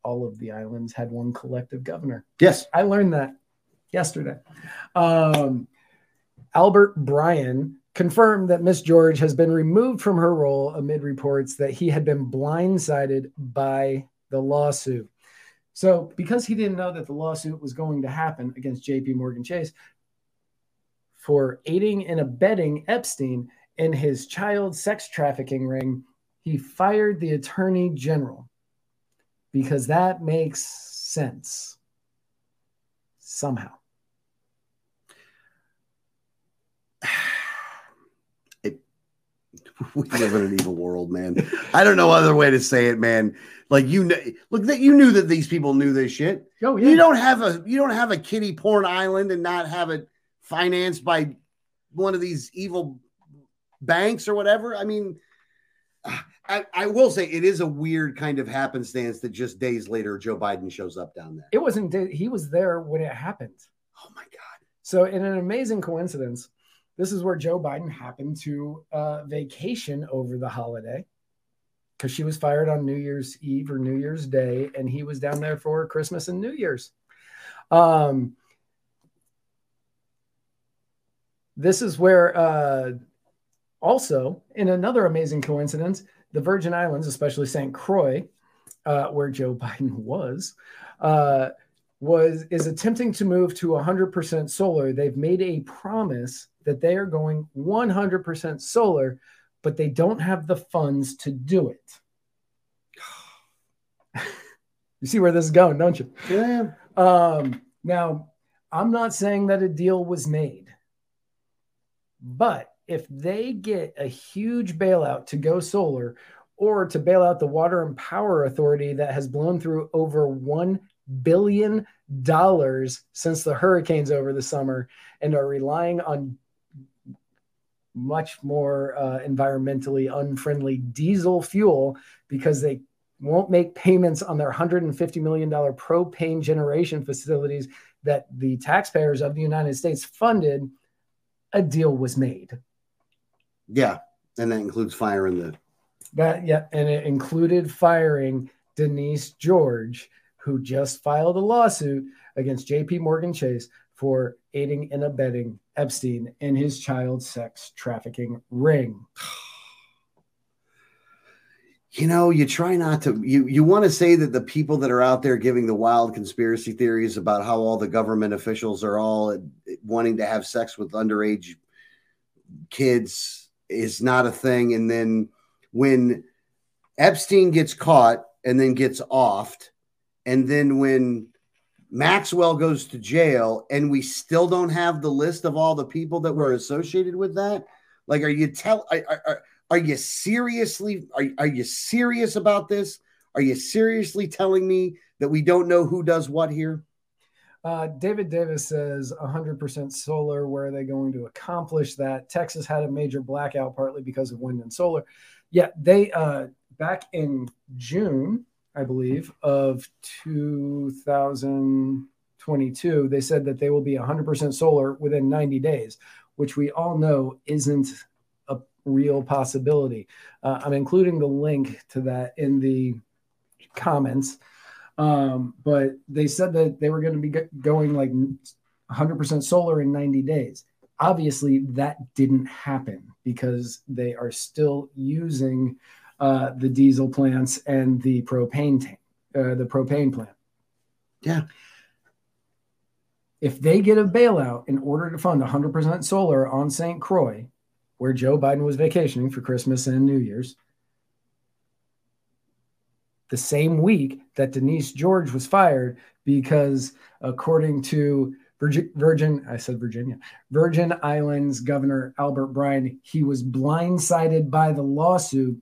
Speaker 1: all of the islands had one collective governor.
Speaker 2: yes.
Speaker 1: I learned that yesterday. Um, Albert Bryan confirmed that Miss George has been removed from her role amid reports that he had been blindsided by the lawsuit. So, because he didn't know that the lawsuit was going to happen against JP Morgan Chase for aiding and abetting Epstein in his child sex trafficking ring, he fired the attorney general because that makes sense somehow. [laughs]
Speaker 2: we live in an evil world, man. I don't know other way to say it, man. Like you know, look that you knew that these people knew this shit.
Speaker 1: Oh yeah,
Speaker 2: You don't have a you don't have a kitty porn island and not have it financed by one of these evil banks or whatever. I mean, [sighs] I, I will say it is a weird kind of happenstance that just days later Joe Biden shows up down there.
Speaker 1: it wasn't. He was there when it happened.
Speaker 2: Oh my god.
Speaker 1: So, in an amazing coincidence, this is where Joe Biden happened to uh, vacation over the holiday because she was fired on New Year's Eve or New Year's Day, and he was down there for Christmas and New Year's. Um, this is where, uh, also, in another amazing coincidence, the Virgin Islands, especially St. Croix, uh, where Joe [laughs] Biden was, uh, was is attempting to move to 100% solar. They've made a promise that they are going 100% solar, but they don't have the funds to do it. [sighs] you see where this is going, don't you?
Speaker 2: Yeah.
Speaker 1: Um, now, I'm not saying that a deal was made, but if they get a huge bailout to go solar or to bail out the Water and Power Authority that has blown through over $1 billion dollars since the hurricanes over the summer and are relying on much more uh, environmentally unfriendly diesel fuel because they won't make payments on their $150 million propane generation facilities that the taxpayers of the United States funded, a deal was made.
Speaker 2: Yeah. And that includes firing the
Speaker 1: That yeah, and it included firing Denise George, who just filed a lawsuit against J.P. Morgan Chase for aiding and abetting Epstein in his child sex trafficking ring.
Speaker 2: you know you try not to you you want to say that the people that are out there giving the wild conspiracy theories about how all the government officials are all wanting to have sex with underage kids is not a thing and then when epstein gets caught and then gets offed and then when maxwell goes to jail and we still don't have the list of all the people that were associated with that like are you tell are, are, are you seriously are, are you serious about this? Are you seriously telling me that we don't know who does what here?
Speaker 1: Uh, David Davis says 100% solar. Where are they going to accomplish that? Texas had a major blackout partly because of wind and solar. Yeah, they uh, back in June, I believe, of 2022, they said that they will be 100% solar within 90 days, which we all know isn't a real possibility. Uh, I'm including the link to that in the comments. Um, but they said that they were going to be going like 100% solar in 90 days. Obviously, that didn't happen because they are still using uh, the diesel plants and the propane tank, uh, the propane plant.
Speaker 2: Yeah.
Speaker 1: If they get a bailout in order to fund 100% solar on St. Croix, where Joe Biden was vacationing for Christmas and New Year's. The same week that Denise George was fired because, according to Virgin, Virgin, I said Virginia, Virgin Islands Governor Albert Bryan, he was blindsided by the lawsuit.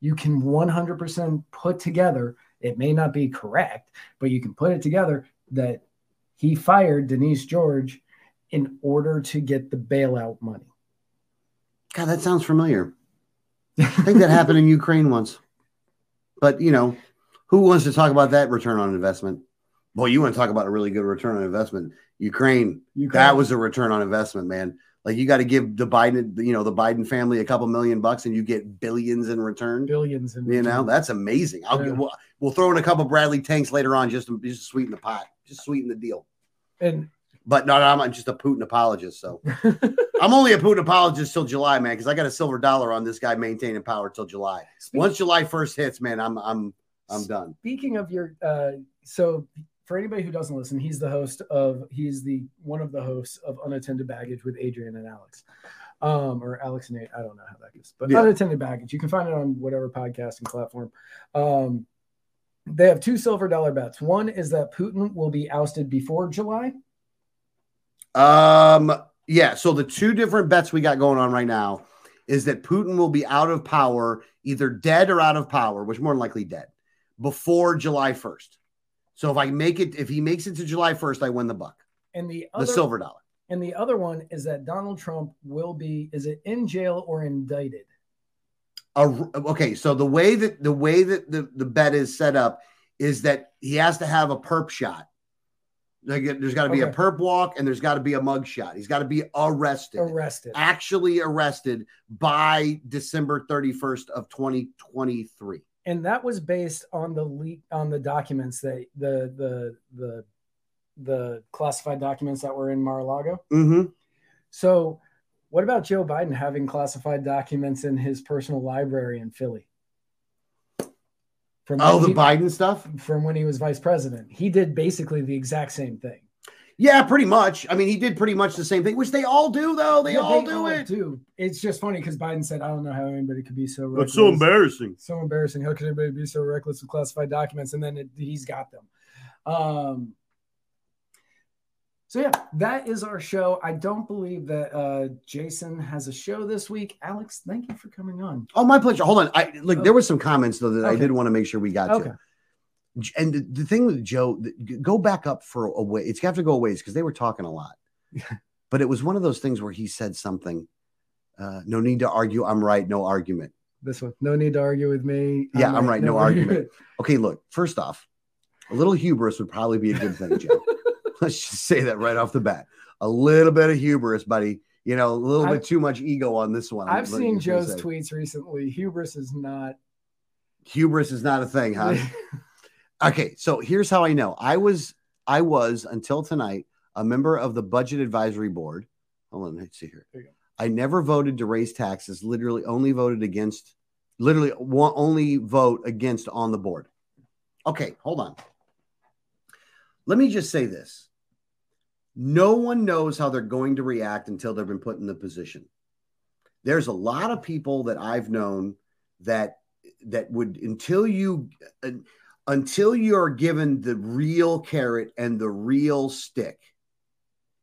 Speaker 1: You can 100% put together, it may not be correct, but you can put it together that he fired Denise George in order to get the bailout money.
Speaker 2: God, that sounds familiar. I think that happened in [laughs] Ukraine once. But you know, who wants to talk about that return on investment? Boy, you want to talk about a really good return on investment. Ukraine, Ukraine. that was a return on investment, man. Like you got to give the Biden, you know, the Biden family a couple million bucks, and you get billions in return.
Speaker 1: Billions, in
Speaker 2: you return. know, that's amazing. I'll yeah. get, we'll, we'll throw in a couple Bradley tanks later on just to just sweeten the pot, just sweeten the deal.
Speaker 1: And
Speaker 2: but no, I'm just a Putin apologist. So [laughs] I'm only a Putin apologist till July, man, because I got a silver dollar on this guy maintaining power till July. Once July 1st hits, man, I'm I'm I'm done.
Speaker 1: Speaking of your, uh, so for anybody who doesn't listen, he's the host of he's the one of the hosts of Unattended Baggage with Adrian and Alex, um, or Alex and Nate. I don't know how that goes, but yeah. Unattended Baggage. You can find it on whatever podcasting platform. Um, they have two silver dollar bets. One is that Putin will be ousted before July
Speaker 2: um, yeah. So the two different bets we got going on right now is that Putin will be out of power, either dead or out of power, which more than likely dead, before July 1st. So if I make it, if he makes it to July 1st, I win the buck.
Speaker 1: And the other,
Speaker 2: the silver dollar.
Speaker 1: And the other one is that Donald Trump will be, is it in jail or indicted?
Speaker 2: Uh, okay, so the way that the way that the, the bet is set up is that he has to have a perp shot Like there's got to be okay. a perp walk and there's got to be a mug shot. He's got to be arrested.
Speaker 1: Arrested.
Speaker 2: Actually arrested by December 31st of 2023.
Speaker 1: And that was based on the leak on the documents that the the the the classified documents that were in Mar-a-Lago.
Speaker 2: Mm-hmm.
Speaker 1: So, what about Joe Biden having classified documents in his personal library in Philly?
Speaker 2: From oh, the he, Biden stuff
Speaker 1: from when he was vice president. He did basically the exact same thing.
Speaker 2: Yeah, pretty much. I mean, he did pretty much the same thing, which they all do, though. They yeah, all they do all it.
Speaker 1: Too. It's just funny because Biden said, "I don't know how anybody could be so."
Speaker 2: Reckless. That's so embarrassing.
Speaker 1: So embarrassing. How could anybody be so reckless with classified documents? And then it, he's got them. Um, so yeah, that is our show. I don't believe that uh, Jason has a show this week. Alex, thank you for coming on.
Speaker 2: Oh, my pleasure. Hold on. I like there were some comments though that okay. I did want to make sure we got okay. to. And the, the thing with Joe, go back up for a way. It's got to go a ways because they were talking a lot. [laughs] but it was one of those things where he said something. Uh, no need to argue. I'm right. No argument.
Speaker 1: This one. No need to argue with me.
Speaker 2: I'm yeah, right, I'm right. No, no argument. [laughs] Okay, look. First off, a little hubris would probably be a good thing, Joe. [laughs] Let's just say that right off the bat. A little bit of hubris, buddy. you know, a little
Speaker 1: I-
Speaker 2: bit too much ego on this one.
Speaker 1: I've seen Joe's tweets recently. Hubris is not.
Speaker 2: Hubris is not a thing, huh? Okay, so here's how I know. I was I was until tonight a member of the budget advisory board. Hold on, let's see here.
Speaker 1: There you go.
Speaker 2: I never voted to raise taxes. Literally, only voted against. Literally, one only vote against on the board. Okay, hold on. Let me just say this: no one knows how they're going to react until they've been put in the position. There's a lot of people that I've known that that would until you uh, until you're given the real carrot and the real stick,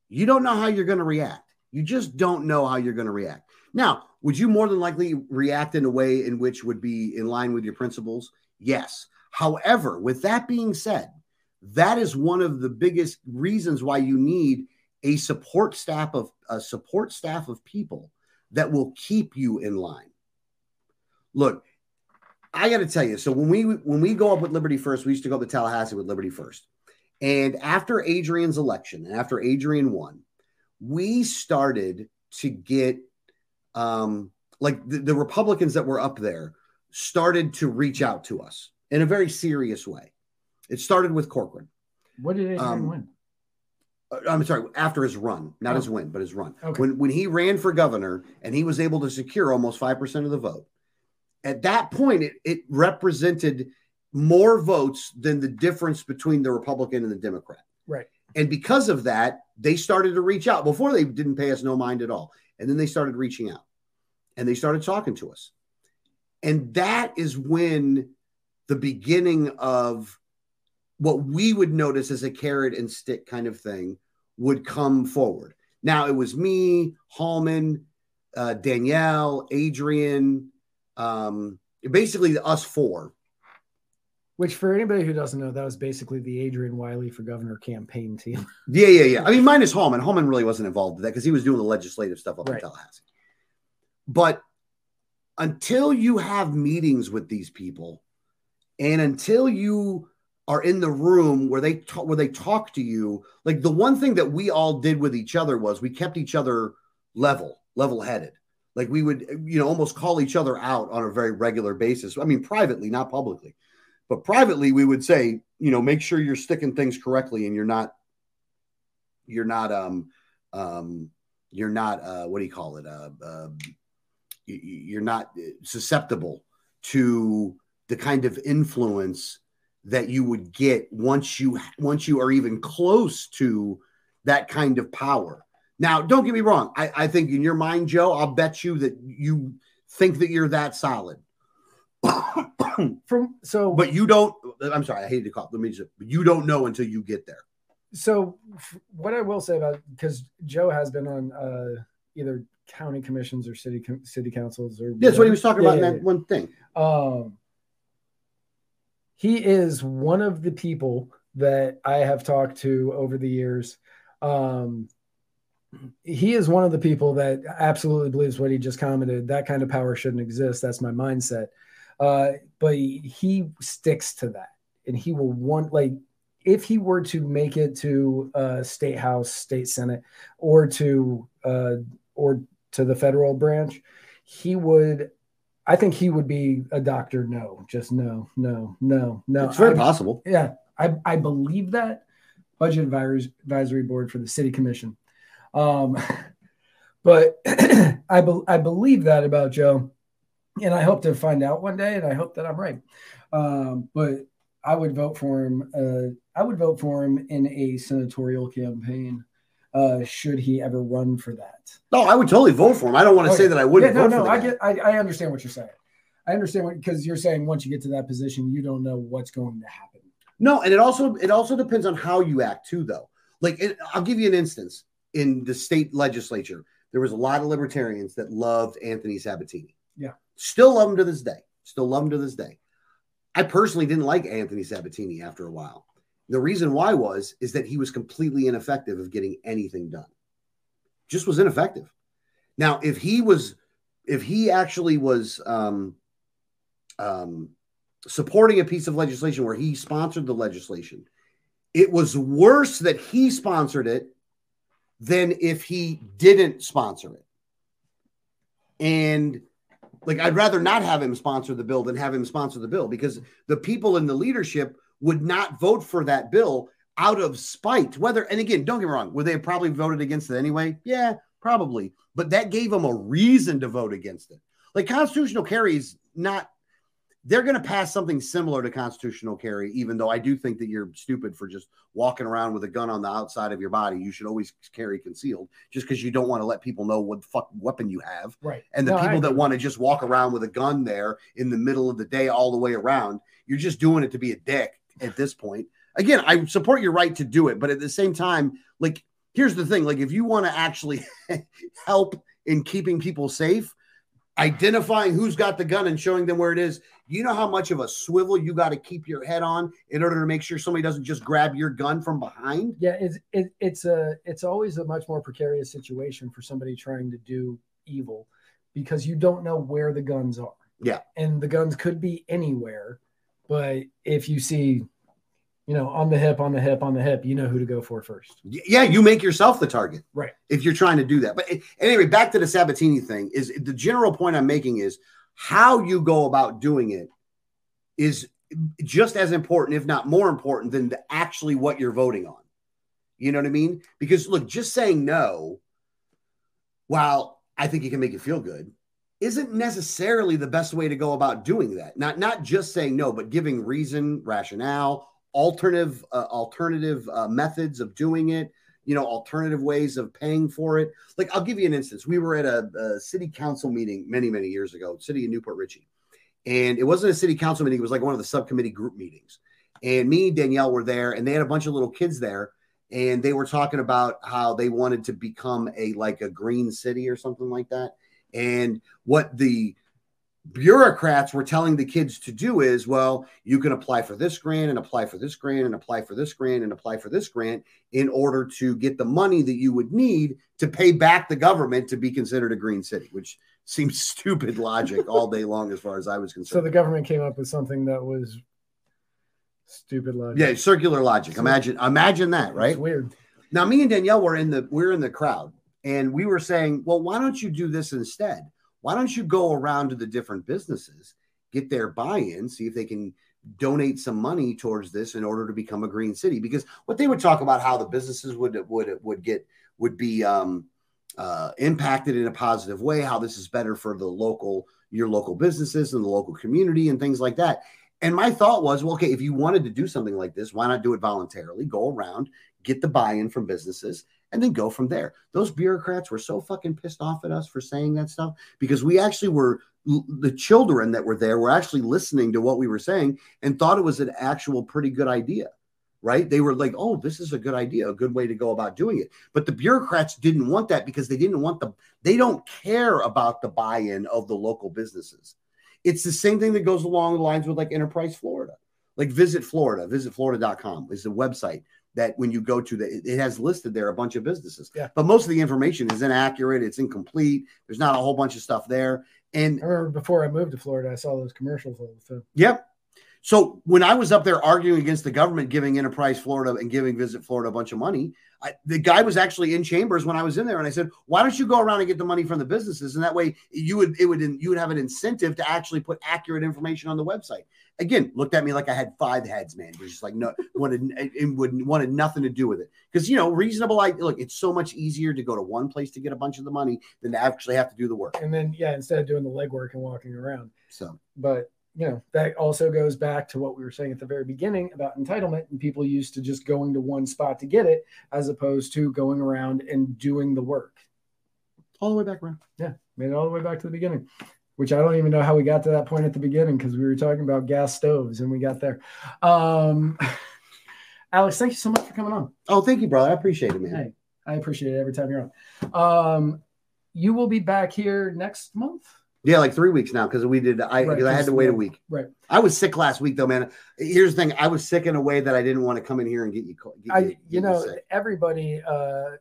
Speaker 2: you don't know how you're going to react. You just don't know how you're going to react. Now, would you more than likely react in a way in which would be in line with your principles? Yes. However, with that being said, that is one of the biggest reasons why you need a support staff of a support staff of people that will keep you in line. Look, I got to tell you. So when we when we go up with Liberty First, we used to go up to Tallahassee with Liberty First, and after Adrian's election and after Adrian won, we started to get um, like the, the Republicans that were up there started to reach out to us in a very serious way. It started with Corcoran.
Speaker 1: What did Adrian
Speaker 2: Um,
Speaker 1: win?
Speaker 2: Uh, I'm sorry, after his run, not
Speaker 1: Oh.
Speaker 2: his win, but his run.
Speaker 1: Okay.
Speaker 2: When when he ran for governor and he was able to secure almost five percent of the vote, at that point it, it represented more votes than the difference between the Republican and the Democrat.
Speaker 1: Right.
Speaker 2: And because of that, they started to reach out. Before they didn't pay us no mind at all. And then they started reaching out and they started talking to us. And that is when the beginning of what we would notice as a carrot and stick kind of thing would come forward. Now it was me, Hallman, uh, Danielle, Adrian, um, basically us four.
Speaker 1: Which, for anybody who doesn't know, that was basically the Adrian Wyllie for governor campaign team. [laughs]
Speaker 2: Yeah, yeah, yeah. I mean, minus Hallman. Hallman really wasn't involved with that because he was doing the legislative stuff up
Speaker 1: Right.
Speaker 2: in Tallahassee. But until you have meetings with these people, and until you are in the room where they talk, where they talk to you, like the one thing that we all did with each other was we kept each other level, level headed. Like we would, you know, almost call each other out on a very regular basis. I mean, privately, not publicly, but privately, we would say, you know, make sure you're sticking things correctly and you're not you're not um um you're not uh what do you call it? Uh, uh you're not susceptible to the kind of influence that you would get once you once you are even close to that kind of power now don't get me wrong. I, I think in your mind joe i'll bet you that you think that you're that solid. [coughs]
Speaker 1: From so,
Speaker 2: but you don't i'm sorry i hate to call let me just but you don't know until you get there.
Speaker 1: So what I will say about because Joe has been on uh, either county commissions or city co- city councils or
Speaker 2: that's what he was talking
Speaker 1: Yeah,
Speaker 2: about in
Speaker 1: yeah,
Speaker 2: that one thing.
Speaker 1: Um, he is one of the people that I have talked to over the years. Um, he is one of the people that absolutely believes what he just commented. That kind of power shouldn't exist. That's my mindset. Uh, but he, he sticks to that, and he will want like if he were to make it to uh, state house, state senate, or to uh, or to the federal branch, he would I think he would be a doctor. No, just no, no, no, no.
Speaker 2: it's very
Speaker 1: I-
Speaker 2: possible
Speaker 1: yeah, I, I believe that budget advisory advisory board for the city commission. Um, [laughs] but [clears throat] I, be, I believe that about Joe, and I hope to find out one day, and I hope that I'm right. Um, but I would vote for him. Uh, I would vote for him in a senatorial campaign. Uh, should he ever run for that?
Speaker 2: No, I would totally vote for him. I don't want to
Speaker 1: Okay.
Speaker 2: say that I wouldn't
Speaker 1: Yeah, no,
Speaker 2: vote
Speaker 1: no, I get, I, I understand what you're saying. I understand what because you're saying once you get to that position, you don't know what's going to happen.
Speaker 2: No, and it also it also depends on how you act too, though. Like it, I'll give you an instance. In the state legislature, there was a lot of libertarians that loved Anthony Sabatini.
Speaker 1: Yeah.
Speaker 2: still love him to this day. Still love him to this day. I personally didn't like Anthony Sabatini after a while. The reason why was is that he was completely ineffective of getting anything done. Just was ineffective. Now, if he was, if he actually was um, um, supporting a piece of legislation where he sponsored the legislation, it was worse that he sponsored it than if he didn't sponsor it. And like, I'd rather not have him sponsor the bill than have him sponsor the bill because the people in the leadership would not vote for that bill out of spite. Whether, and again, don't get me wrong, would they have probably voted against it anyway? Yeah, probably. But that gave them a reason to vote against it. Like, constitutional carry is not they're going to pass something similar to constitutional carry, even though I do think that you're stupid for just walking around with a gun on the outside of your body. You should always carry concealed just because you don't want to let people know what fuck weapon you have.
Speaker 1: Right.
Speaker 2: And the
Speaker 1: No,
Speaker 2: people that want to just walk around with a gun there in the middle of the day all the way around, you're just doing it to be a dick at this point. Again, I support your right to do it, but at the same time, like, here's the thing like, if you want to actually [laughs] help in keeping people safe, identifying who's got the gun and showing them where it is. You know how much of a swivel you got to keep your head on in order to make sure somebody doesn't just grab your gun from behind?
Speaker 1: Yeah, it's it, it's a it's always a much more precarious situation for somebody trying to do evil because you don't know where the guns are.
Speaker 2: Yeah.
Speaker 1: And the guns could be anywhere, but if you see, you know, on the hip, on the hip, on the hip, you know who to go for first.
Speaker 2: Yeah, you make yourself the target.
Speaker 1: Right.
Speaker 2: If you're trying to do that. But anyway, back to the Sabatini thing is the general point I'm making is how you go about doing it is just as important, if not more important, than the, actually what you're voting on. You know what I mean? Because look, just saying no, while I think it can make you feel good, isn't necessarily the best way to go about doing that. Not not just saying no, but giving reason, rationale, alternative uh, alternative uh, methods of doing it. You know, alternative ways of paying for it. Like I'll give you an instance. We were at a, a city council meeting many many years ago, city of Newport Richey, and it wasn't a city council meeting. It was like one of the subcommittee group meetings. And me and Danielle were there, and they had a bunch of little kids there, and they were talking about how they wanted to become a like a green city or something like that. And what the bureaucrats were telling the kids to do is, well, you can apply for this grant and apply for this grant and apply for this grant and apply for this grant in order to get the money that you would need to pay back the government to be considered a green city, which [laughs] seems stupid logic all day long as far as I was concerned.
Speaker 1: So the government came up with something that was stupid logic.
Speaker 2: yeah, circular logic. Imagine, imagine that, right?
Speaker 1: It's weird.
Speaker 2: Now, me and Danielle were in the we're in the crowd, and we were saying, well, why don't you do this instead? Why don't you go around to the different businesses, get their buy-in, see if they can donate some money towards this in order to become a green city? Because what they would talk about how the businesses would would would get would be um, uh, impacted in a positive way, how this is better for the local your local businesses and the local community and things like that. And my thought was, well, okay, if you wanted to do something like this, why not do it voluntarily? Go around, get the buy-in from businesses, and then go from there. Those bureaucrats were so fucking pissed off at us for saying that stuff because we actually were the children that were there were actually listening to what we were saying and thought it was an actual pretty good idea. Right? They were like, "Oh, this is a good idea, a good way to go about doing it." But the bureaucrats didn't want that because they didn't want the they don't care about the buy-in of the local businesses. It's the same thing that goes along the lines with like Enterprise Florida. Like Visit Florida, visitflorida.com is the website that when you go to the it has listed there a bunch of businesses.
Speaker 1: Yeah.
Speaker 2: But most of the information is inaccurate, it's incomplete. There's not a whole bunch of stuff there. And
Speaker 1: I remember before I moved to Florida, I saw those commercials all the time.
Speaker 2: Yep. So when I was up there arguing against the government giving Enterprise Florida and giving Visit Florida a bunch of money, I, the guy was actually in chambers when I was in there, and I said, "Why don't you go around and get the money from the businesses, and that way you would it would you would have an incentive to actually put accurate information on the website." Again, looked at me like I had five heads, man. It was just like no wanted it would wanted nothing to do with it because you know reasonable. I look, it's so much easier to go to one place to get a bunch of the money than to actually have to do the work.
Speaker 1: And then, yeah, instead of doing the legwork and walking around.
Speaker 2: So
Speaker 1: But, you know, that also goes back to what we were saying at the very beginning about entitlement and people used to just going to one spot to get it as opposed to going around and doing the work.
Speaker 2: all the way back around.
Speaker 1: Yeah made it all the way back to the beginning, which I don't even know how we got to that point at the beginning because we were talking about gas stoves and we got there. Um, [laughs] Alex, thank you so much for coming on.
Speaker 2: Oh, thank you, brother. I appreciate it, man.
Speaker 1: Hey, I appreciate it every time you're on. Um, you will be back here next month.
Speaker 2: Yeah, like three weeks now because we did. I
Speaker 1: Right,
Speaker 2: I had to wait a week.
Speaker 1: Right.
Speaker 2: I was sick last week though, man. Here's the thing: I was sick in a way that I didn't want to come in here and get you. Get
Speaker 1: I,
Speaker 2: get
Speaker 1: you know,
Speaker 2: sick.
Speaker 1: everybody, uh,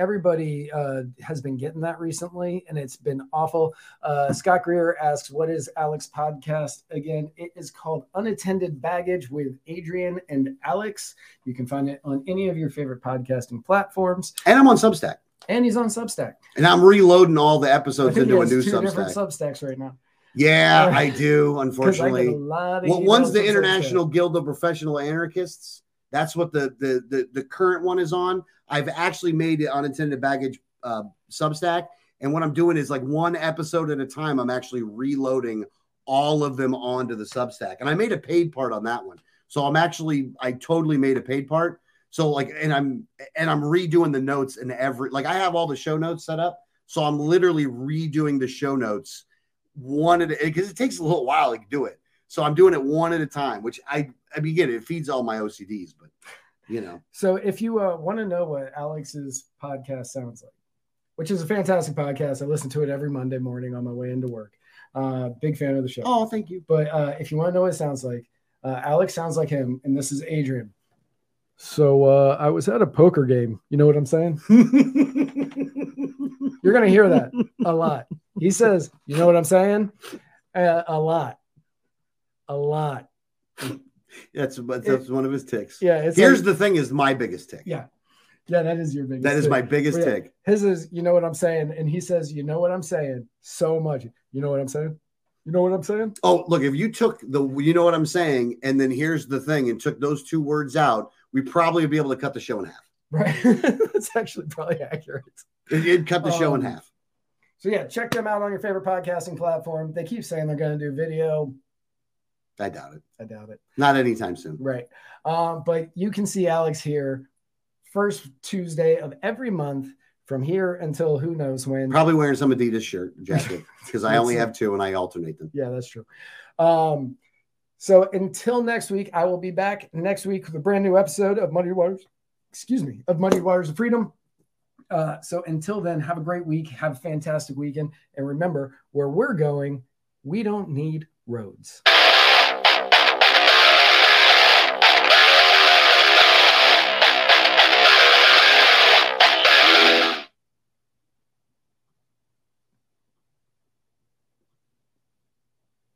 Speaker 1: everybody uh, has been getting that recently, and it's been awful. Uh, Scott Greer asks, "What is Alex podcast again?" It is called Unattended Baggage with Adrian and Alex. You can find it on any of your favorite podcasting platforms,
Speaker 2: And I'm on Substack.
Speaker 1: and he's on Substack.
Speaker 2: And I'm reloading all the episodes into a new
Speaker 1: two different
Speaker 2: Substack.
Speaker 1: Substacks right now.
Speaker 2: Yeah,
Speaker 1: Uh,
Speaker 2: I do, [laughs]
Speaker 1: 'Cause I get
Speaker 2: unfortunately.
Speaker 1: a lot of
Speaker 2: Well, one's the. International Guild of Professional Anarchists. That's what the the the, the current one is on. I've actually made it unintended baggage uh, Substack, and what I'm doing is like one episode at a time. I'm actually reloading all of them onto the Substack, and I made a paid part on that one. So I'm actually I totally made a paid part. So like, and I'm and I'm redoing the notes and every like I have all the show notes set up. So I'm literally redoing the show notes one at because it takes a little while to do it. So I'm doing it one at a time, which I I mean, again, it feeds all my OCDs, but you know,
Speaker 1: So if you uh, want to know what Alex's podcast sounds like, which is a fantastic podcast, I listen to it every Monday morning on my way into work. Uh, big fan of the show.
Speaker 2: oh, thank you.
Speaker 1: But uh, if you want to know what it sounds like, uh, Alex sounds like him, and this is Adrian. So uh, I was at a poker game. You know what I'm saying? [laughs] You're gonna hear that a lot. He says, "You know what I'm saying?" Uh, a lot, a lot.
Speaker 2: that's that's one of his ticks.
Speaker 1: Yeah. It's
Speaker 2: Here's
Speaker 1: like-
Speaker 2: the thing: is my biggest tick.
Speaker 1: Yeah. yeah, that is your biggest.
Speaker 2: that is
Speaker 1: thing.
Speaker 2: my biggest
Speaker 1: Yeah.
Speaker 2: tick.
Speaker 1: His is, you know what I'm saying, and he says, "You know what I'm saying," so much. You know what I'm saying? You know what I'm saying?
Speaker 2: Oh, look, if you took the, you know what I'm saying, and then here's the thing, and took those two words out, we probably would be able to cut the show in half.
Speaker 1: Right. [laughs] That's actually probably accurate.
Speaker 2: It, it'd cut the show in
Speaker 1: Um,
Speaker 2: half.
Speaker 1: So yeah, check them out on your favorite podcasting platform. They keep saying they're going to do video.
Speaker 2: I doubt it.
Speaker 1: I doubt it.
Speaker 2: Not anytime soon.
Speaker 1: Right. Um, but you can see Alex here first Tuesday of every month from here until who knows when.
Speaker 2: Probably wearing some Adidas shirt [laughs] jacket because I only
Speaker 1: it.
Speaker 2: have two and I alternate them.
Speaker 1: Yeah, that's true. Um, so until next week, I will be back next week with a brand new episode of Muddy Waters. Excuse me, of Muddy Waters of Freedom. Uh, so until then, have a great week, have a fantastic weekend, and remember, where we're going, we don't need roads.